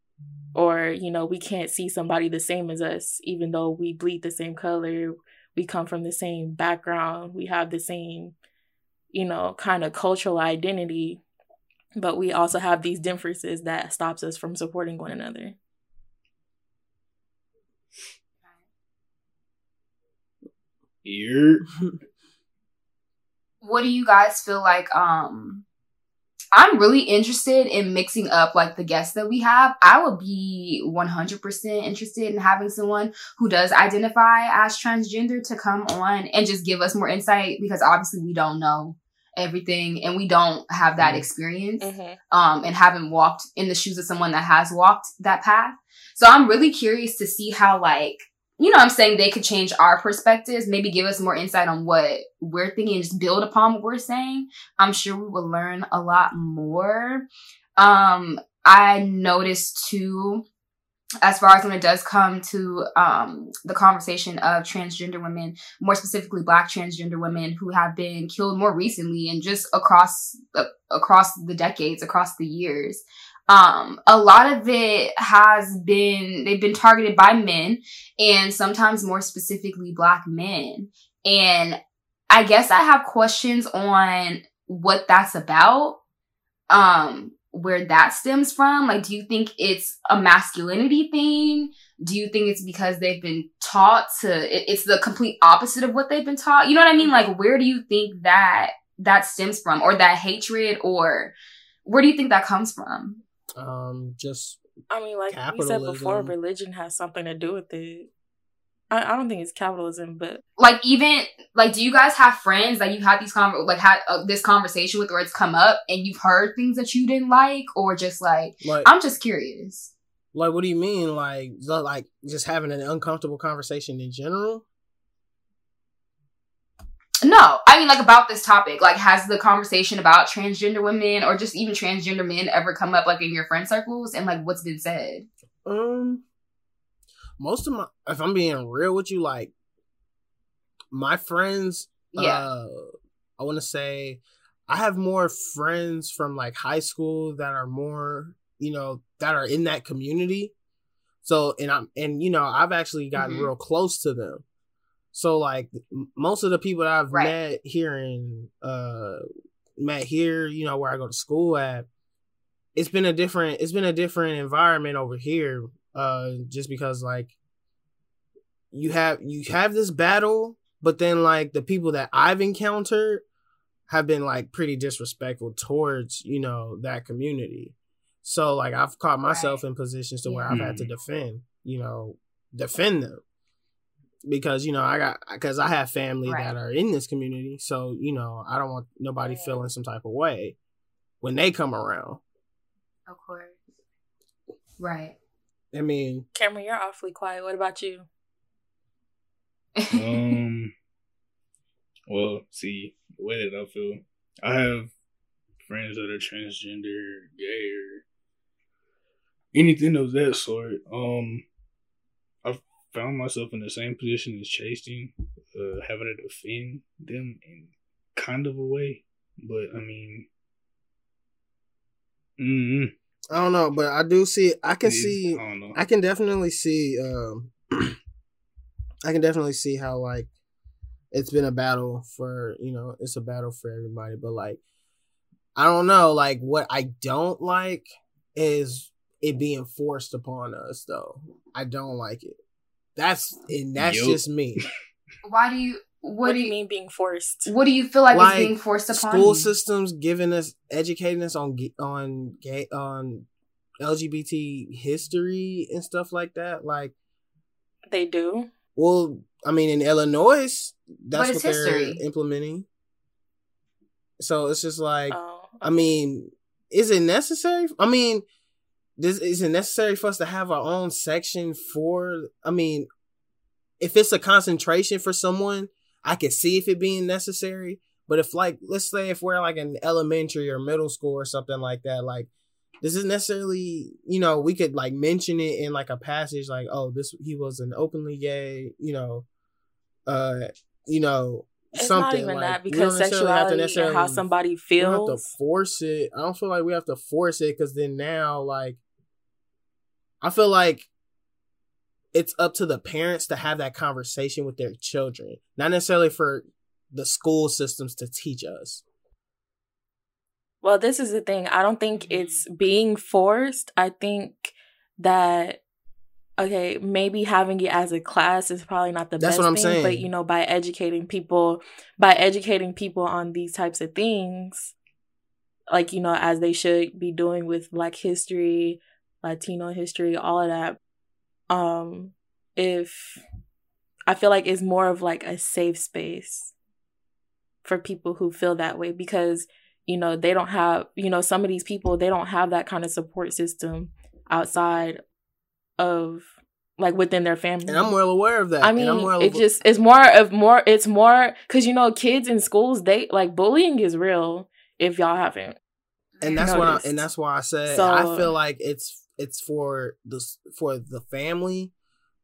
Or, you know, we can't see somebody the same as us, even though we bleed the same color, we come from the same background, we have the same, you know, kind of cultural identity. But we also have these differences that stops us from supporting one another. Here. what do you guys feel like um I'm really interested in mixing up like the guests that we have. I would be 100% interested in having someone who does identify as transgender to come on and just give us more insight because obviously we don't know everything and we don't have that mm-hmm. experience mm-hmm. um and haven't walked in the shoes of someone that has walked that path so i'm really curious to see how like you know i'm saying? They could change our perspectives maybe give us more insight on what we're thinking and just build upon what we're saying. I'm sure we will learn a lot more. Um i noticed too as far as when it does come to um, the conversation of transgender women, more specifically Black transgender women who have been killed more recently and just across across the decades, across the years, um, a lot of it has been they've been targeted by men and sometimes more specifically Black men. And I guess I have questions on what that's about. Um, where that stems from? Like, do you think it's a masculinity thing? Do you think it's because they've been taught to, it's the complete opposite of what they've been taught? You know what I mean? Like, where do you think that, that stems from or that hatred or where do you think that comes from? Um, just, I mean, like you said before, religion has something to do with it. I, I don't think it's capitalism, but like even like, do you guys have friends that you've had these con like had uh, this conversation with, or it's come up and you've heard things that you didn't like, or just like, like I'm just curious. Like, what do you mean? Like, like just having an uncomfortable conversation in general? No, I mean like about this topic. Like, has the conversation about transgender women or just even transgender men ever come up like in your friend circles and like what's been said? Um, most of my if I'm being real with you, like my friends, yeah. Uh, I want to say I have more friends from like high school that are more, you know, that are in that community. So, and I'm, and you know, I've actually gotten mm-hmm. real close to them. So, like, most of the people that I've right. met here in, uh, met here, you know, where I go to school at, it's been a different, it's been a different environment over here uh just because like you have you have this battle but then like the people that I've encountered have been like pretty disrespectful towards you know that community so like I've caught myself right. in positions to where I've had to mm-hmm. defend you know defend them because you know I got because I have family right. that are in this community so you know I don't want nobody yeah. feeling some type of way when they come around of course right I mean, Cameron, you're awfully quiet. What about you? um, well, see, the way that I feel, I have friends that are transgender, gay, or anything of that sort. Um, I've found myself in the same position as Chasing, uh, having to defend them in kind of a way, but I mean, mm I don't know, but I do see. I can see. I, I, can definitely see. Um, I can definitely see how like it's been a battle for you know it's a battle for everybody, but like I don't know. Like what I don't like is it being forced upon us, though. I don't like it. That's and that's yep. just me. Why do you? What, what do you mean being forced? What do you feel like, like is being forced upon school you? systems giving us educating us on on gay on LGBT history and stuff like that? Like they do. Well, I mean, in Illinois, that's what they're implementing. So it's just like, oh, okay. I mean, is it necessary? I mean, this is it necessary for us to have our own section for? I mean, if it's a concentration for someone, I could see if it being necessary. But if like let's say if we're like in elementary or middle school or something like that, like this is necessarily you know we could like mention it in like a passage like oh this he was an openly gay you know uh you know it's something not even like, that because sexuality and how somebody feels. have to force it. I don't feel like we have to force it because then now, like, I feel like it's up to the parents to have that conversation with their children, not necessarily for the school systems to teach us. Well, this is the thing. I don't think it's mm-hmm. being forced. I think that okay, maybe having it as a class is probably not the That's best thing, saying. but you know, by educating people, by educating people on these types of things, like you know, as they should be doing with Black history, Latino history, all of that, um if I feel like it's more of like a safe space. for people who feel that way because you know they don't have you know some of these people they don't have that kind of support system outside of like within their family. And I'm well aware of that. I mean, well it just it's more of more. It's more because you know kids in schools they like bullying is real. If y'all haven't, and that's noticed. what I, and that's why I said so, I feel like it's it's for the for the family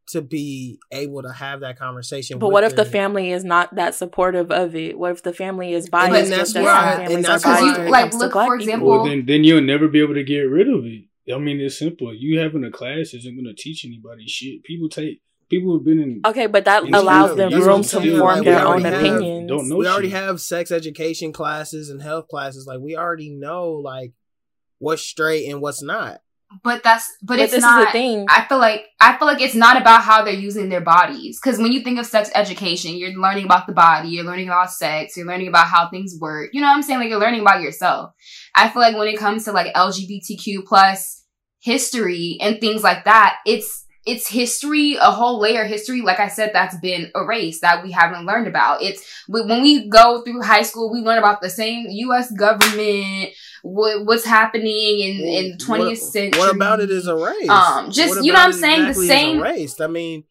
to be able to have that conversation. But what if the family is not that supportive of it? What if the family is biased? And that's why, and that's why, you, like, look for example. Well, then, then you'll never be able to get rid of it. I mean, it's simple. You having a class isn't going to teach anybody shit. People take people have been in. Okay, but that allows them room to form their own have, opinions. Don't know. We shit. already have sex education classes and health classes. Like we already know like what's straight and what's not. But that's but, but it's not. thing. I feel like I feel like it's not about how they're using their bodies. Because when you think of sex education, you're learning about the body, you're learning about sex, you're learning about how things work. You know what I'm saying? Like you're learning about yourself. I feel like when it comes to like LGBTQ plus history and things like that, it's it's history, a whole layer of history, like I said, that's been erased that we haven't learned about. It's when we go through high school, we learn about the same U.S. government, what, what's happening in well, in the twentieth century. What about it is erased? Um, just you know what I'm saying. Exactly the same erased. I mean,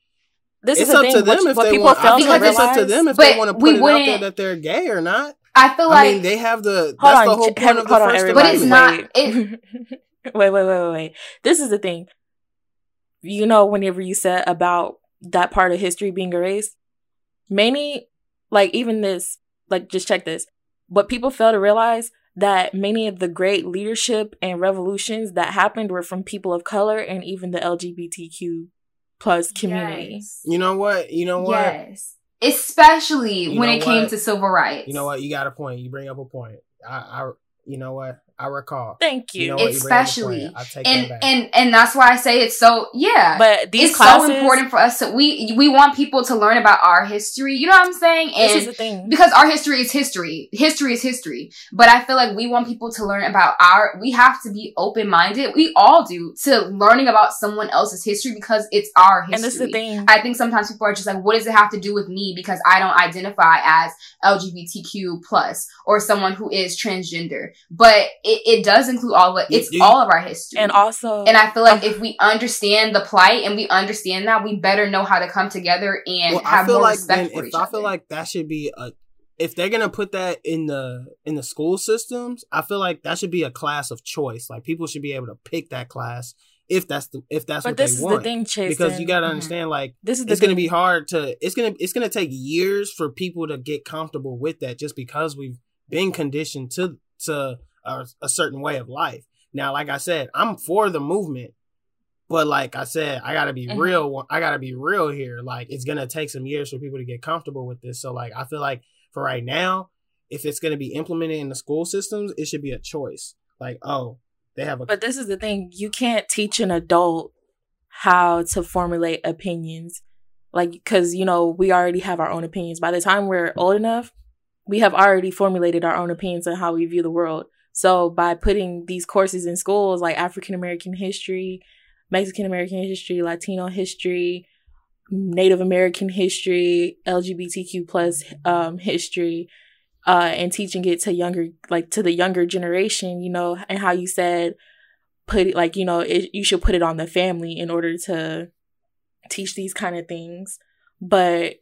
this it's is up thing, to them what, if they want. I feel like it's up to them if they want to put it out there that they're gay or not. I feel like I mean, they have the. Hold that's on, the whole point of the first. But it's not. It, wait, wait, wait, wait, wait. This is the thing. You know, whenever you said about that part of history being erased, many, like even this, like just check this. What people fail to realize that many of the great leadership and revolutions that happened were from people of color and even the LGBTQ plus community. Yes. You know what? You know what? Yes. Especially you when it what? came to civil rights. You know what? You got a point. You bring up a point. I, I you know what? I recall. Thank you. you know Especially, and and and that's why I say it's so yeah. But these it's classes, so important for us to we we want people to learn about our history. You know what I'm saying? And this is the thing because our history is history. History is history. But I feel like we want people to learn about our. We have to be open minded. We all do to learning about someone else's history because it's our history. And this is the thing. I think sometimes people are just like, what does it have to do with me because I don't identify as LGBTQ plus or someone who is transgender. But it, it does include all of it. It's all of our history. And also And I feel like if we understand the plight and we understand that, we better know how to come together and well, have more like respect for each I other. feel like that should be a if they're gonna put that in the in the school systems, I feel like that should be a class of choice. Like people should be able to pick that class if that's the if that's but what this they is want. The thing, Chase, because you got to mm-hmm. understand, mm-hmm. like this is it's going to be hard to. It's gonna it's gonna take years for people to get comfortable with that, just because we've been conditioned to to a, a certain way of life. Now, like I said, I'm for the movement, but like I said, I gotta be mm-hmm. real. I gotta be real here. Like it's gonna take some years for people to get comfortable with this. So like I feel like for right now, if it's gonna be implemented in the school systems, it should be a choice. Like oh, they have a. But this is the thing: you can't teach an adult how to formulate opinions, like because you know we already have our own opinions. By the time we're old enough, we have already formulated our own opinions on how we view the world. So by putting these courses in schools like African American history, Mexican American history, Latino history, Native American history, LGBTQ plus um, history, uh, and teaching it to younger, like to the younger generation, you know, and how you said, put it like, you know, it, you should put it on the family in order to teach these kind of things. But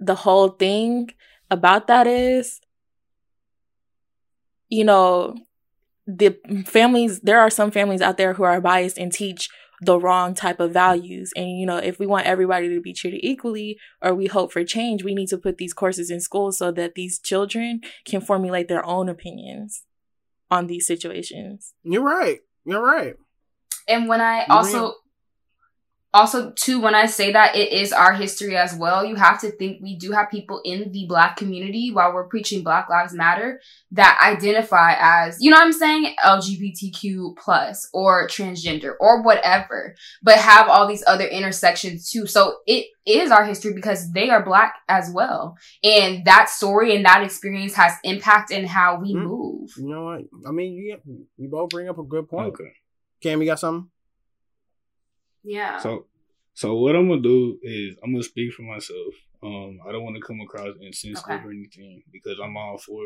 the whole thing about that is you know, the families, there are some families out there who are biased and teach the wrong type of values. And, you know, if we want everybody to be treated equally or we hope for change, we need to put these courses in schools so that these children can formulate their own opinions on these situations. You're right. You're right. And when I also also too when i say that it is our history as well. You have to think we do have people in the black community while we're preaching black lives matter that identify as you know what i'm saying? Lgbtq plus or transgender or whatever but have all these other intersections too. So it is our history because they are black as well. And that story and that experience has impact in how we mm-hmm. move. You know what? I mean you, you both bring up a good point. Okay. Cam you got something yeah. So, so what I'm gonna do is I'm gonna speak for myself. Um, I don't want to come across insensitive okay. or anything because I'm all for,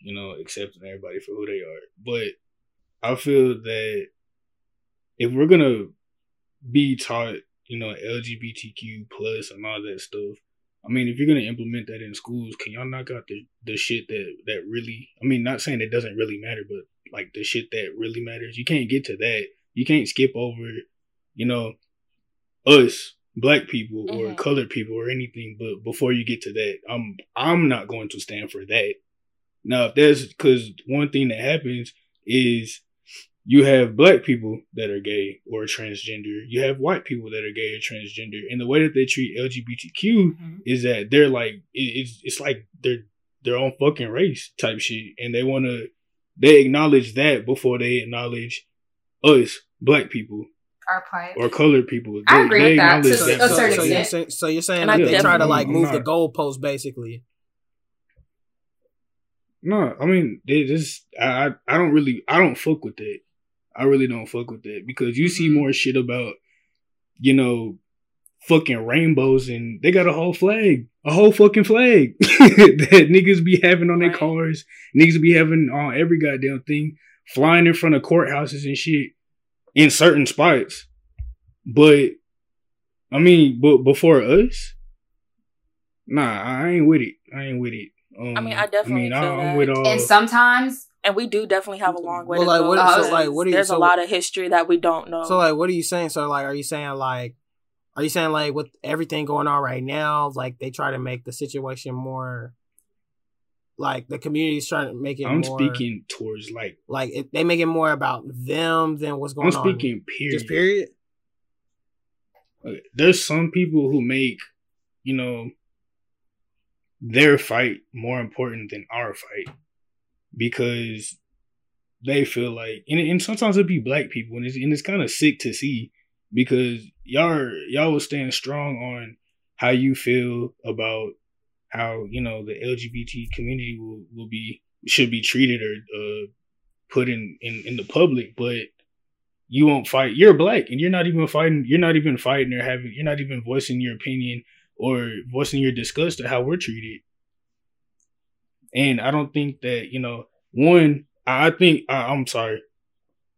you know, accepting everybody for who they are. But I feel that if we're gonna be taught, you know, LGBTQ plus and all that stuff, I mean, if you're gonna implement that in schools, can y'all knock out the the shit that that really? I mean, not saying it doesn't really matter, but like the shit that really matters. You can't get to that. You can't skip over, you know, us black people or mm-hmm. colored people or anything. But before you get to that, I'm I'm not going to stand for that. Now, if that's because one thing that happens is you have black people that are gay or transgender. You have white people that are gay or transgender, and the way that they treat LGBTQ mm-hmm. is that they're like it's it's like they're their own fucking race type shit, and they want to they acknowledge that before they acknowledge us black people our plight or colored people. They, I agree with that to that. a certain so, extent. You're saying, so you're saying like they try to like move the goalpost basically. No, I mean they just I I don't really I don't fuck with that. I really don't fuck with that because you see mm-hmm. more shit about you know fucking rainbows and they got a whole flag, a whole fucking flag that niggas be having on their right. cars, niggas be having on every goddamn thing, flying in front of courthouses and shit in certain spots. But I mean, but before us, nah, I ain't with it. I ain't with it. Um, I mean, I definitely I mean, feel I'm with all. And sometimes, and we do definitely have a long way well, to like, go. What, so, like, what are you, There's so, a lot of history that we don't know. So, like, what are you saying? So, like, are you saying like, are you saying like with everything going on right now, like they try to make the situation more like the community's trying to make it. I'm more, speaking towards like like it, they make it more about them than what's going I'm on. I'm speaking period. Just period. There's some people who make you know their fight more important than our fight because they feel like and, and sometimes it be black people and it's, and it's kind of sick to see because y'all y'all will stand strong on how you feel about how you know the LGBT community will, will be should be treated or uh, put in, in in the public, but you won't fight. You're black, and you're not even fighting. You're not even fighting or having. You're not even voicing your opinion or voicing your disgust at how we're treated. And I don't think that you know. One, I think I, I'm sorry.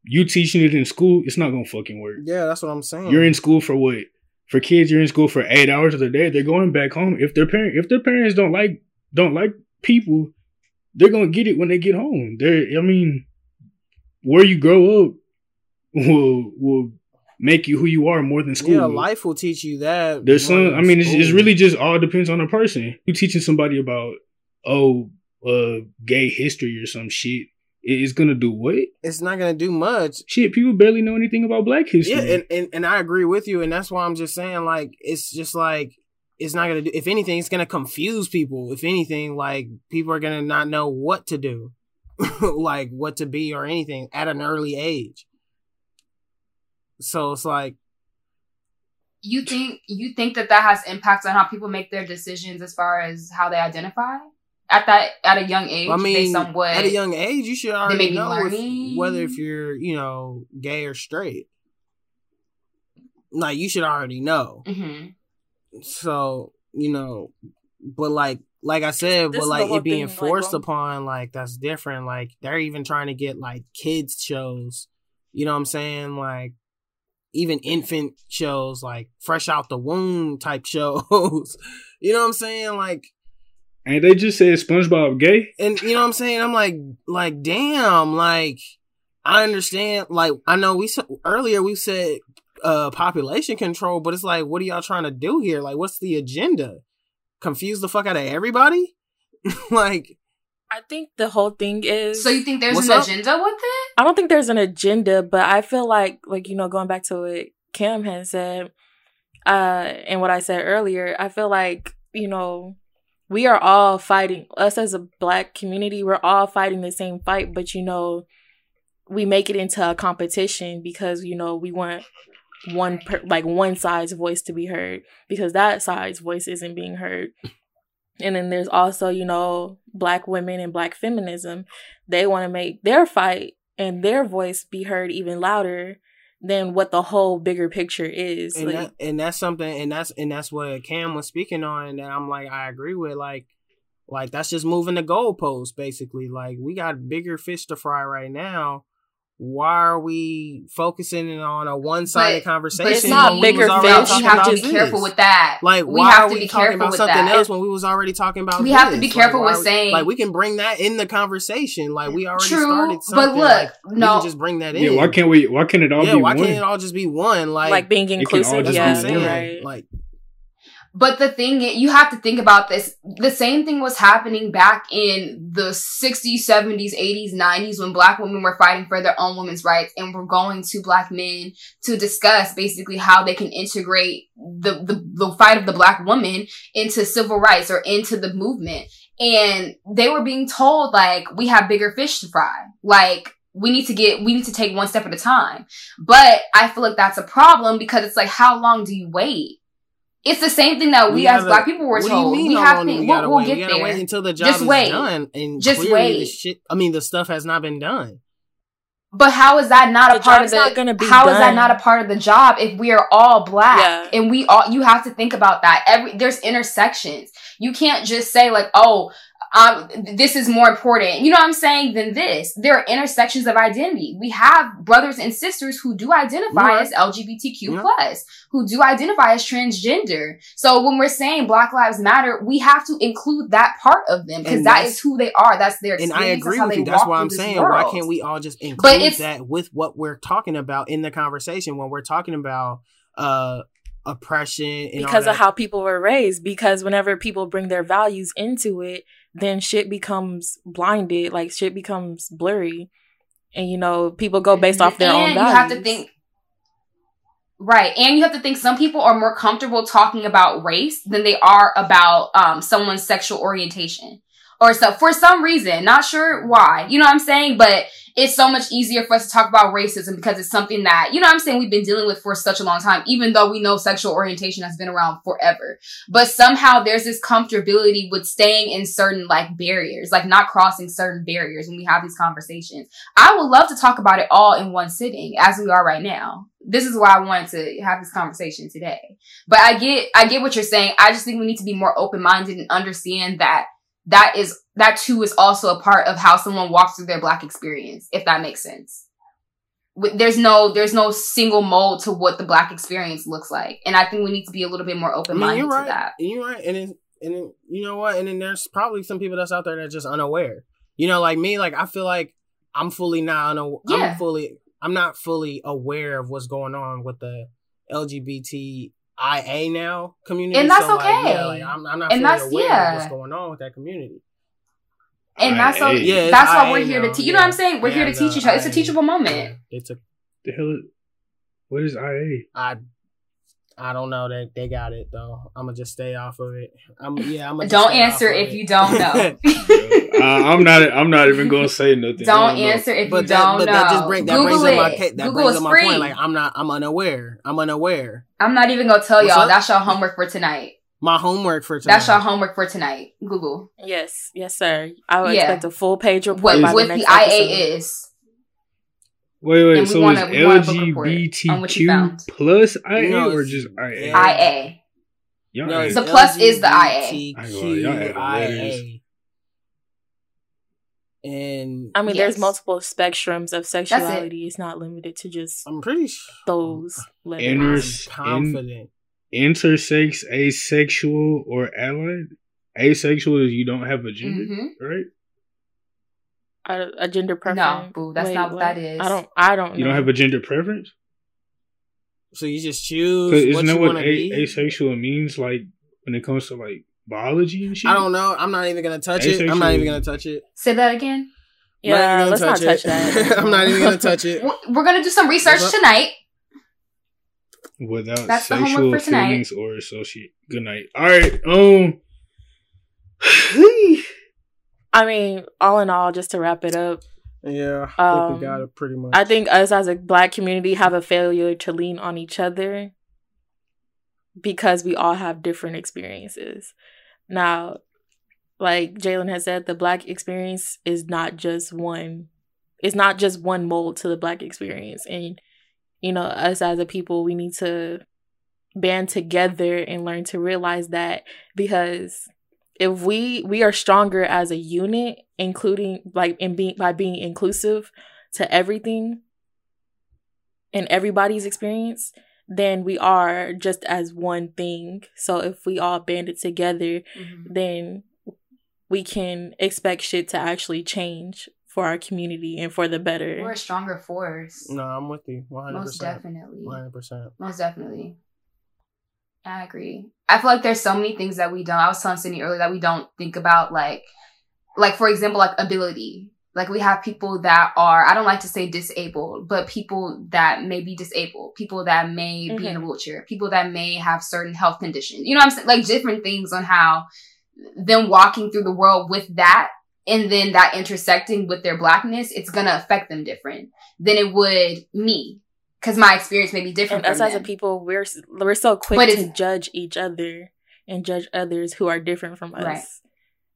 You teaching it in school, it's not gonna fucking work. Yeah, that's what I'm saying. You're in school for what? For kids you're in school for eight hours of the day they're going back home. If their parent if their parents don't like don't like people they're gonna get it when they get home. They're i mean where you grow up will will make you who you are more than school yeah life will teach you that there's some i mean it's, it's, really just all depends on the person. You teaching somebody about oh uh gay history or some shit it's gonna do what? It's not gonna do much. Shit, people barely know anything about Black history. Yeah, and, and, and I agree with you, and that's why I'm just saying, like, it's just like it's not gonna do. If anything, it's gonna confuse people. If anything, like people are gonna not know what to do, like what to be or anything at an early age. So it's like you think you think that that has impact on how people make their decisions as far as how they identify at that at a young age. I mean, based on what at a young age, you should already know if, whether if you're you know gay or straight. Like you should already know. Mm-hmm. So you know, but like like I said, this but like it being thing, forced like, upon, like that's different. Like they're even trying to get like kids shows. You know what I'm saying? Like even infant shows, like fresh out the womb type shows. you know what I'm saying? Like and they just said SpongeBob gay. And you know what I'm saying? I'm like, like, damn, like, I understand. Like, I know we said earlier we said uh population control, but it's like, what are y'all trying to do here? Like, what's the agenda? Confuse the fuck out of everybody? like, I think the whole thing is. So you think there's an up? agenda with it? I don't think there's an agenda, but I feel like, like you know, going back to what Kim had said, uh, and what I said earlier, I feel like you know we are all fighting us as a black community we're all fighting the same fight but you know we make it into a competition because you know we want one per, like one side's voice to be heard because that side's voice isn't being heard. And then there's also you know black women and black feminism. They want to make their fight and their voice be heard even louder than what the whole bigger picture is. And, like, that, and that's something, and that's and that's what Cam was speaking on, and I'm like, I agree with. Like, like that's just moving the goalposts, basically. Like we got bigger fish to fry right now. Why are we focusing on a one-sided But- conversation? But it's not when we bigger was fish. We have to about be careful with that. Like, we why have are to we be talking careful about with something that. else when we was already talking about? We have to be careful why with saying- like we can bring that in the conversation. Like we already True, started but look, like, we no. can just bring that in. Yeah, why can't we? Why can't it all yeah, be why one? can't it all just be one? Like, like being can all inclusive. just Yeah, what I'm saying. you're right. Like, But the thing you have to think about this. The same thing was happening back in the 60s, 70s, 80s, 90s when black women were fighting for their own women's rights and were going to black men to discuss basically how they can integrate the, the, the fight of the black woman into civil rights or into the movement. And they were being told like, we have bigger fish to fry. Like, we need to get, we need to take one step at a time. But I feel like that's a problem because it's like, how long do you wait? It's the same thing that we, We as gotta- black people were what told. do you mean? we how have to. we we'll, we'll wait? get we there. wait until the job Just is wait. done, and Just clearly the wait. shit. I mean, the stuff has not been done. But how is that not The a part of the? gonna be How is that not a part of the job if we are all black Yeah. and we all? You have to think about that. Every there's intersections. You can't just say like, oh, um, this is more important. You know what I'm saying than this. There are intersections of identity. We have brothers and sisters who do identify Right. as LGBTQ Yeah. plus, who do identify as transgender. So when we're saying Black Lives Matter, we have to include that part of them because that's- who they are. That's their And. I agree how with you. That's why I'm this saying, why can't we all just include it's- that with what we're talking about in the conversation when we're talking about uh oppression and all because of how people were raised. Because whenever people bring their values into it, then shit becomes blinded. Like shit becomes blurry, and you know people go based off their own. and own you have to think right and you have to think some people are more comfortable talking about race than they are about um, someone's sexual orientation or so for some reason not sure why you know what i'm saying but it's so much easier for us to talk about racism because it's something that you know what i'm saying we've been dealing with for such a long time even though we know sexual orientation has been around forever but somehow there's this comfortability with staying in certain like barriers like not crossing certain barriers when we have these conversations I would love to talk about it all in one sitting as we are right now. This is why I wanted to have this conversation today. But I get, I get what you're saying. I just think we need to be more open minded and understand that that is, that too is also a part of how someone walks through their black experience, if that makes sense. There's no, there's no single mold to what the black experience looks like. And I think we need to be a little bit more I open mean, minded you're to right. that. You're right, and then, and then, you know what? And then there's probably some people that's out there that's just unaware. You know, like me. Like I feel like I'm fully not. Unaw- Yeah. I'm fully. I'm not fully aware of what's going on with the LGBTIA now community. And that's so, like, okay. yeah, like I'm, I'm not And fully that's- aware yeah. of what's going on with that community. And that's, so, Yeah, that's why we're here to teach. You know what I'm saying? We're They here to teach each other. It's a teachable moment. It's a. The hell? is- What is IA? I. I don't know that they got it though. I'm gonna just stay off of it. I'm yeah. I'm gonna Don't answer if you don't know. I, uh, I'm not. I'm not even gonna say nothing. I Don't know. answer if you but that, don't know, but know. that just bring, that Google brings it. up my that Google brings is up my free. point. Like I'm not. I'm unaware. I'm unaware. I'm not even gonna tell What's y'all. up? That's your homework for tonight. My homework for tonight. That's your homework for tonight. Google Yes, yes, sir. I would Yeah. expect a full page report what by what the the IA episode. is. Wait, wait. And we so wanna- is we want a book report on what you LGBTQ found. plus IA No, or it's- just IA? Yeah. IA. Y'all No, ain't- it's The plus is the IA. I ain't gonna lie, y'all adding LGBTQIA. And I mean, Yes. there's multiple spectrums of sexuality. It's not limited to just I'm pretty sure. those letters. Inner- I'm in- confident. intersex, asexual, or allied. Asexual is you don't have a gender, hmm right? A, a gender preference. No, boo, that's not what that is. I don't. I don't. You know. don't have a gender preference. So you just choose isn't what that you what a- be. asexual means? Like when it comes to like biology and shit. I don't know. I'm not even gonna touch it. I'm not even gonna touch it. Say that again. I'm not Yeah, let's not touch it. that. I'm not even gonna touch it. We're we're gonna do some research tonight. Without That's the homework sexual for tonight. feelings or associate. Good night. All right. Um. I mean, all in all, just to wrap it up, Yeah, I think Um, we got it pretty much. I think us as a black community have a failure to lean on each other because we all have different experiences. Now, like Jalen has said, the black experience is not just one. It's not just one mold to the black experience, and you know, us as a people, we need to band together and learn to realize that because if we we are stronger as a unit including like in being by being inclusive to everything and everybody's experience then we are just as one thing so if we all banded together mm-hmm. then we can expect shit to actually change for our community and for the better. We're a stronger force. No, I'm with you. 100%. Most definitely. 100%. Most definitely. I agree. I feel like there's so many things that we don't. I was telling Cindy earlier that we don't think about, like, like for example, like ability. Like we have people that are, I don't like to say disabled, but people that may be disabled, people that may mm-hmm. be in a mm-hmm. wheelchair, people that may have certain health conditions. You know I'm saying? Like different things on how them walking through the world with that and then that intersecting with their blackness, it's gonna affect them different than it would me because my experience may be different. And us as a people, we're we're so quick to judge each other and judge others who are different from us. Right.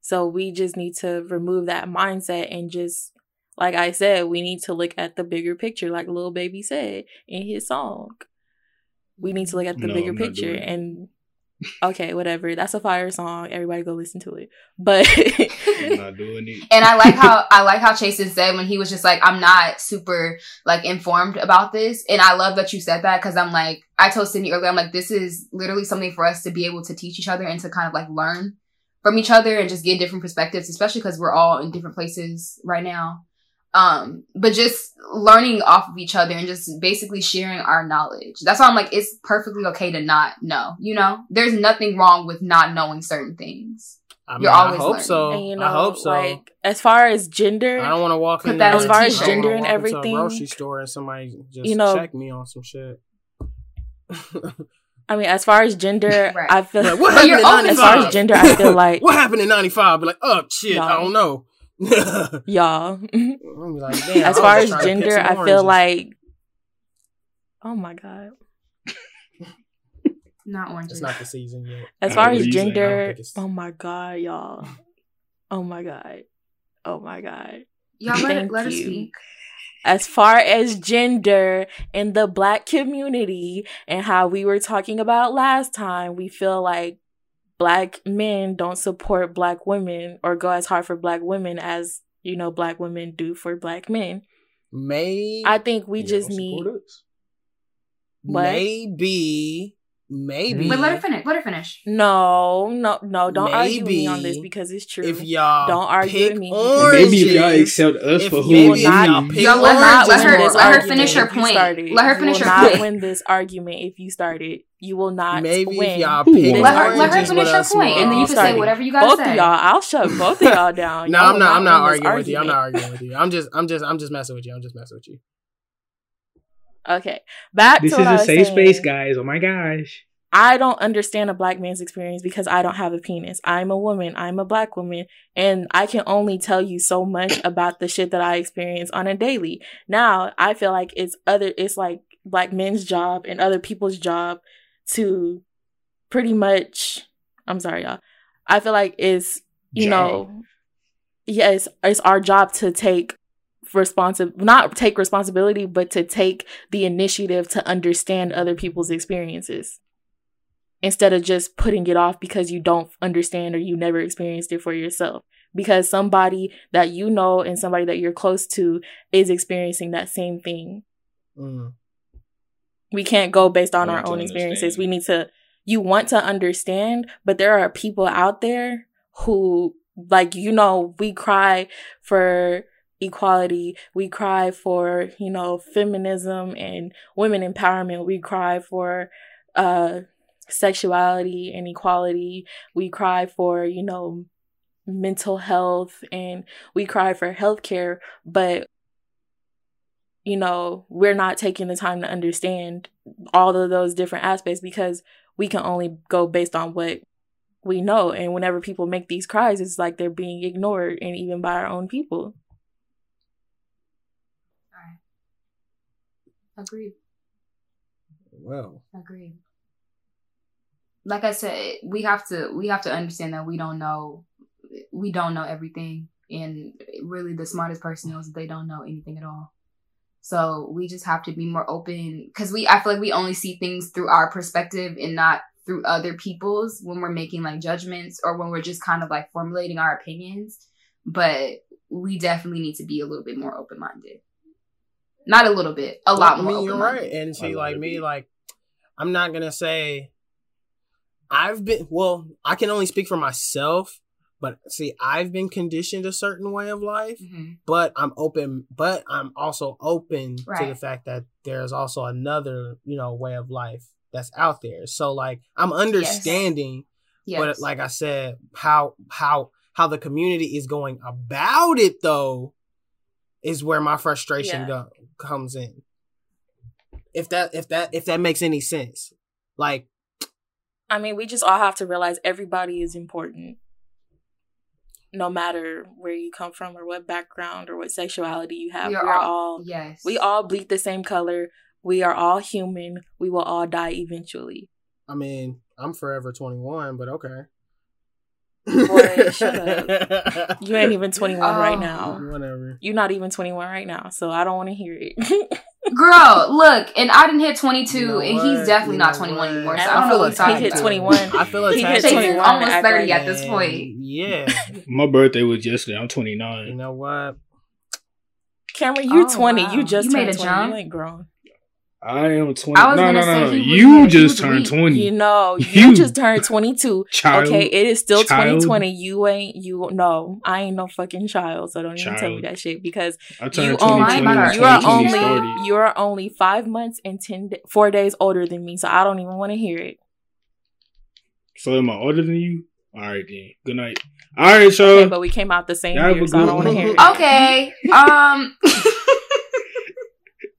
So we just need to remove that mindset and just, like I said, we need to look at the bigger picture, like Lil Baby said in his song. We need to look at the no, bigger picture and okay, whatever. That's a fire song. Everybody go listen to it. But I'm not doing it. And I like how I like how Chasen said when he was just like, I'm not super like informed about this. And I love that you said that because I'm like, I told Cindy earlier, I'm like, this is literally something for us to be able to teach each other and to kind of like learn from each other and just get different perspectives, especially because we're all in different places right now. Um, but just learning off of each other and just basically sharing our knowledge. That's why I'm like, it's perfectly okay to not know, you know? There's nothing wrong with not knowing certain things. I mean, You're always I hope learning. so. And, you know, I hope so. Like, as far as gender, I don't want to walk in that as far as gender and everything. grocery store and somebody just you know, check me on some shit. I mean, as far as gender, right. I feel like what happened in 95? as far as gender, I feel like what happened in '95. Be like, oh shit, I don't know. y'all. Like, as far as gender, I feel like, oh my god, not oranges. It's not the season yet. As far as gender, oh my god, y'all. Oh my god. Oh my god. Y'all let, let us speak. As far as gender in the black community and how we were talking about last time, we feel like black men don't support black women or go as hard for black women as you know black women do for black men. May I think we just need maybe Maybe. But let her finish. Let her finish. No, no, no. Don't Maybe argue with me on this because it's true. If y'all don't argue with me, maybe if y'all accept us for who we are. Y'all let, not let her let her finish her point. Let her finish her point. Not win this argument if you started. You will not maybe win. Y'all pick let her let her finish her point, and then you can say whatever you got to say. Both of y'all, I'll shut both of y'all down. no, I'm not. I'm not arguing with you. I'm not arguing with you. I'm just. I'm just. I'm just messing with you. I'm just messing with you. Okay, back. This is a safe space, guys. Oh my gosh. I don't understand a black man's experience because I don't have a penis. I'm a woman. I'm a black woman. And I can only tell you so much about the shit that I experience on a daily. Now, I feel like it's other, it's like black men's job and other people's job to pretty much, I'm sorry, y'all. I feel like it's, you job. know, yes, yeah, it's, it's our job to take responsive not take responsibility but to take the initiative to understand other people's experiences instead of just putting it off because you don't understand or you never experienced it for yourself. Because somebody that you know and somebody that you're close to is experiencing that same thing. Mm. We can't go based on our own experiences. We need to, you want to understand, but there are people out there who, like, you know, we cry for equality. We cry for, you know, feminism and women empowerment. We cry for, uh, sexuality and equality. We cry for, you know, mental health and we cry for healthcare, but you know, we're not taking the time to understand all of those different aspects because we can only go based on what we know. And whenever people make these cries, it's like they're being ignored and even by our own people. All right. Agreed. Well. Agreed like I said, we have to we have to understand that we don't know we don't know everything, and really the smartest person knows that they don't know anything at all. So we just have to be more open because we, I feel like we only see things through our perspective and not through other people's when we're making like judgments or when we're just kind of like formulating our opinions. But we definitely need to be a little bit more open minded. Not a little bit, a lot more. I mean, you're right. And see, like me, like I'm not gonna say I've been. Well, I can only speak for myself. But see, I've been conditioned a certain way of life, mm-hmm. but I'm open, but I'm also open right. to the fact that there's also another, you know, way of life that's out there. So like I'm understanding, yes. Yes. but like I said, how how how the community is going about it though is where my frustration yeah. go, comes in. If that if that if that makes any sense. Like I mean, we just all have to realize everybody is important no matter where you come from or what background or what sexuality you have. We are, we are all, all, yes. We all bleed the same color. We are all human. We will all die eventually. I mean, I'm forever 21, but okay. Boy, shut up. You ain't even 21 oh, right now. Whatever. You're not even 21 right now, so I don't want to hear it. Girl, look, and I didn't hit 22, you know and he's definitely you not 21 anymore. So I, I feel like he hit 21. I feel like he hit 21. almost 30 at this point. Yeah. My birthday was yesterday. I'm 29. You know what? Cameron, you oh, 20. Wow. You just you made a 20. jump. You ain't grown. I am 20. I no, no, no, no. You just turned 20. You know, you, you just turned 22. child, okay, it is still child. 2020. You ain't, you, no, I ain't no fucking child. So don't even tell me that shit because you, only, you are only, you are only five months and 10, four days older than me. So I don't even want to hear it. So am I older than you? All right, then. Good night. All right, so. Okay, but we came out the same year, so I don't want to hear it. Okay. Um.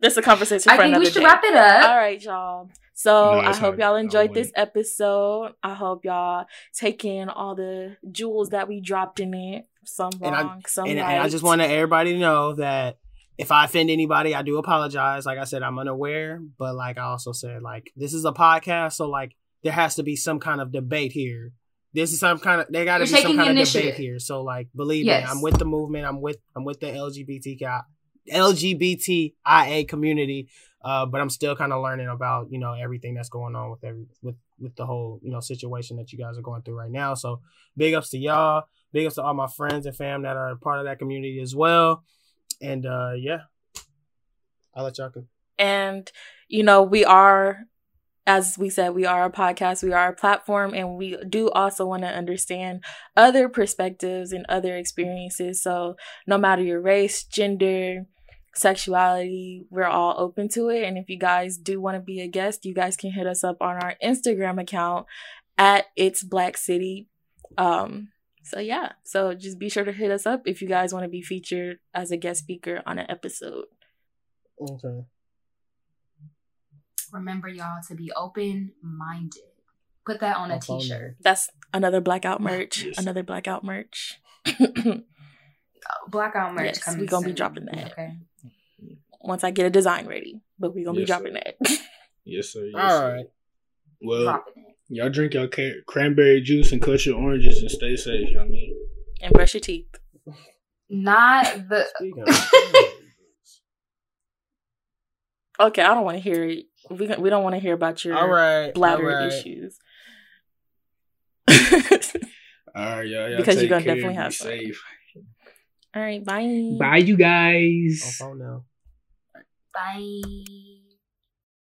That's a conversation. I think we should day. wrap it up. All right, y'all. So no, I hope y'all enjoyed this episode. I hope y'all take in all the jewels that we dropped in it. Some wrong, and I, some and, right. And I just want everybody to know that if I offend anybody, I do apologize. Like I said, I'm unaware, but like I also said, like this is a podcast, so like there has to be some kind of debate here. This is some kind of there got to be some kind of debate here. So like, believe yes. me, I'm with the movement. I'm with I'm with the LGBTQ LGBTIA community. Uh, but I'm still kind of learning about you know everything that's going on with every with with the whole you know situation that you guys are going through right now. So big ups to y'all, big ups to all my friends and fam that are part of that community as well. And uh, yeah, I'll let y'all go. And you know we are as we said, we are a podcast, we are a platform, and we do also want to understand other perspectives and other experiences. So, no matter your race, gender, sexuality, we're all open to it. And if you guys do want to be a guest, you guys can hit us up on our Instagram account at It's Black City. Um, so yeah, so just be sure to hit us up if you guys want to be featured as a guest speaker on an episode. Okay. Remember, y'all, to be open minded. Put that on a t shirt. That's another blackout merch. Another blackout merch. blackout merch. Yes, we're going to be dropping that. Okay. Once I get a design ready, but we're going to yes, be dropping sir. that. yes, sir. Yes, All sir. right. Well, y'all drink your cranberry juice and cut your oranges and stay safe. You know what I mean? And brush your teeth. Not the. okay, I don't want to hear it we we don't want to hear about your all right, bladder all right. issues. all right, y'all, y'all because you're gonna definitely have safe. All right, bye. Bye, you guys. Bye.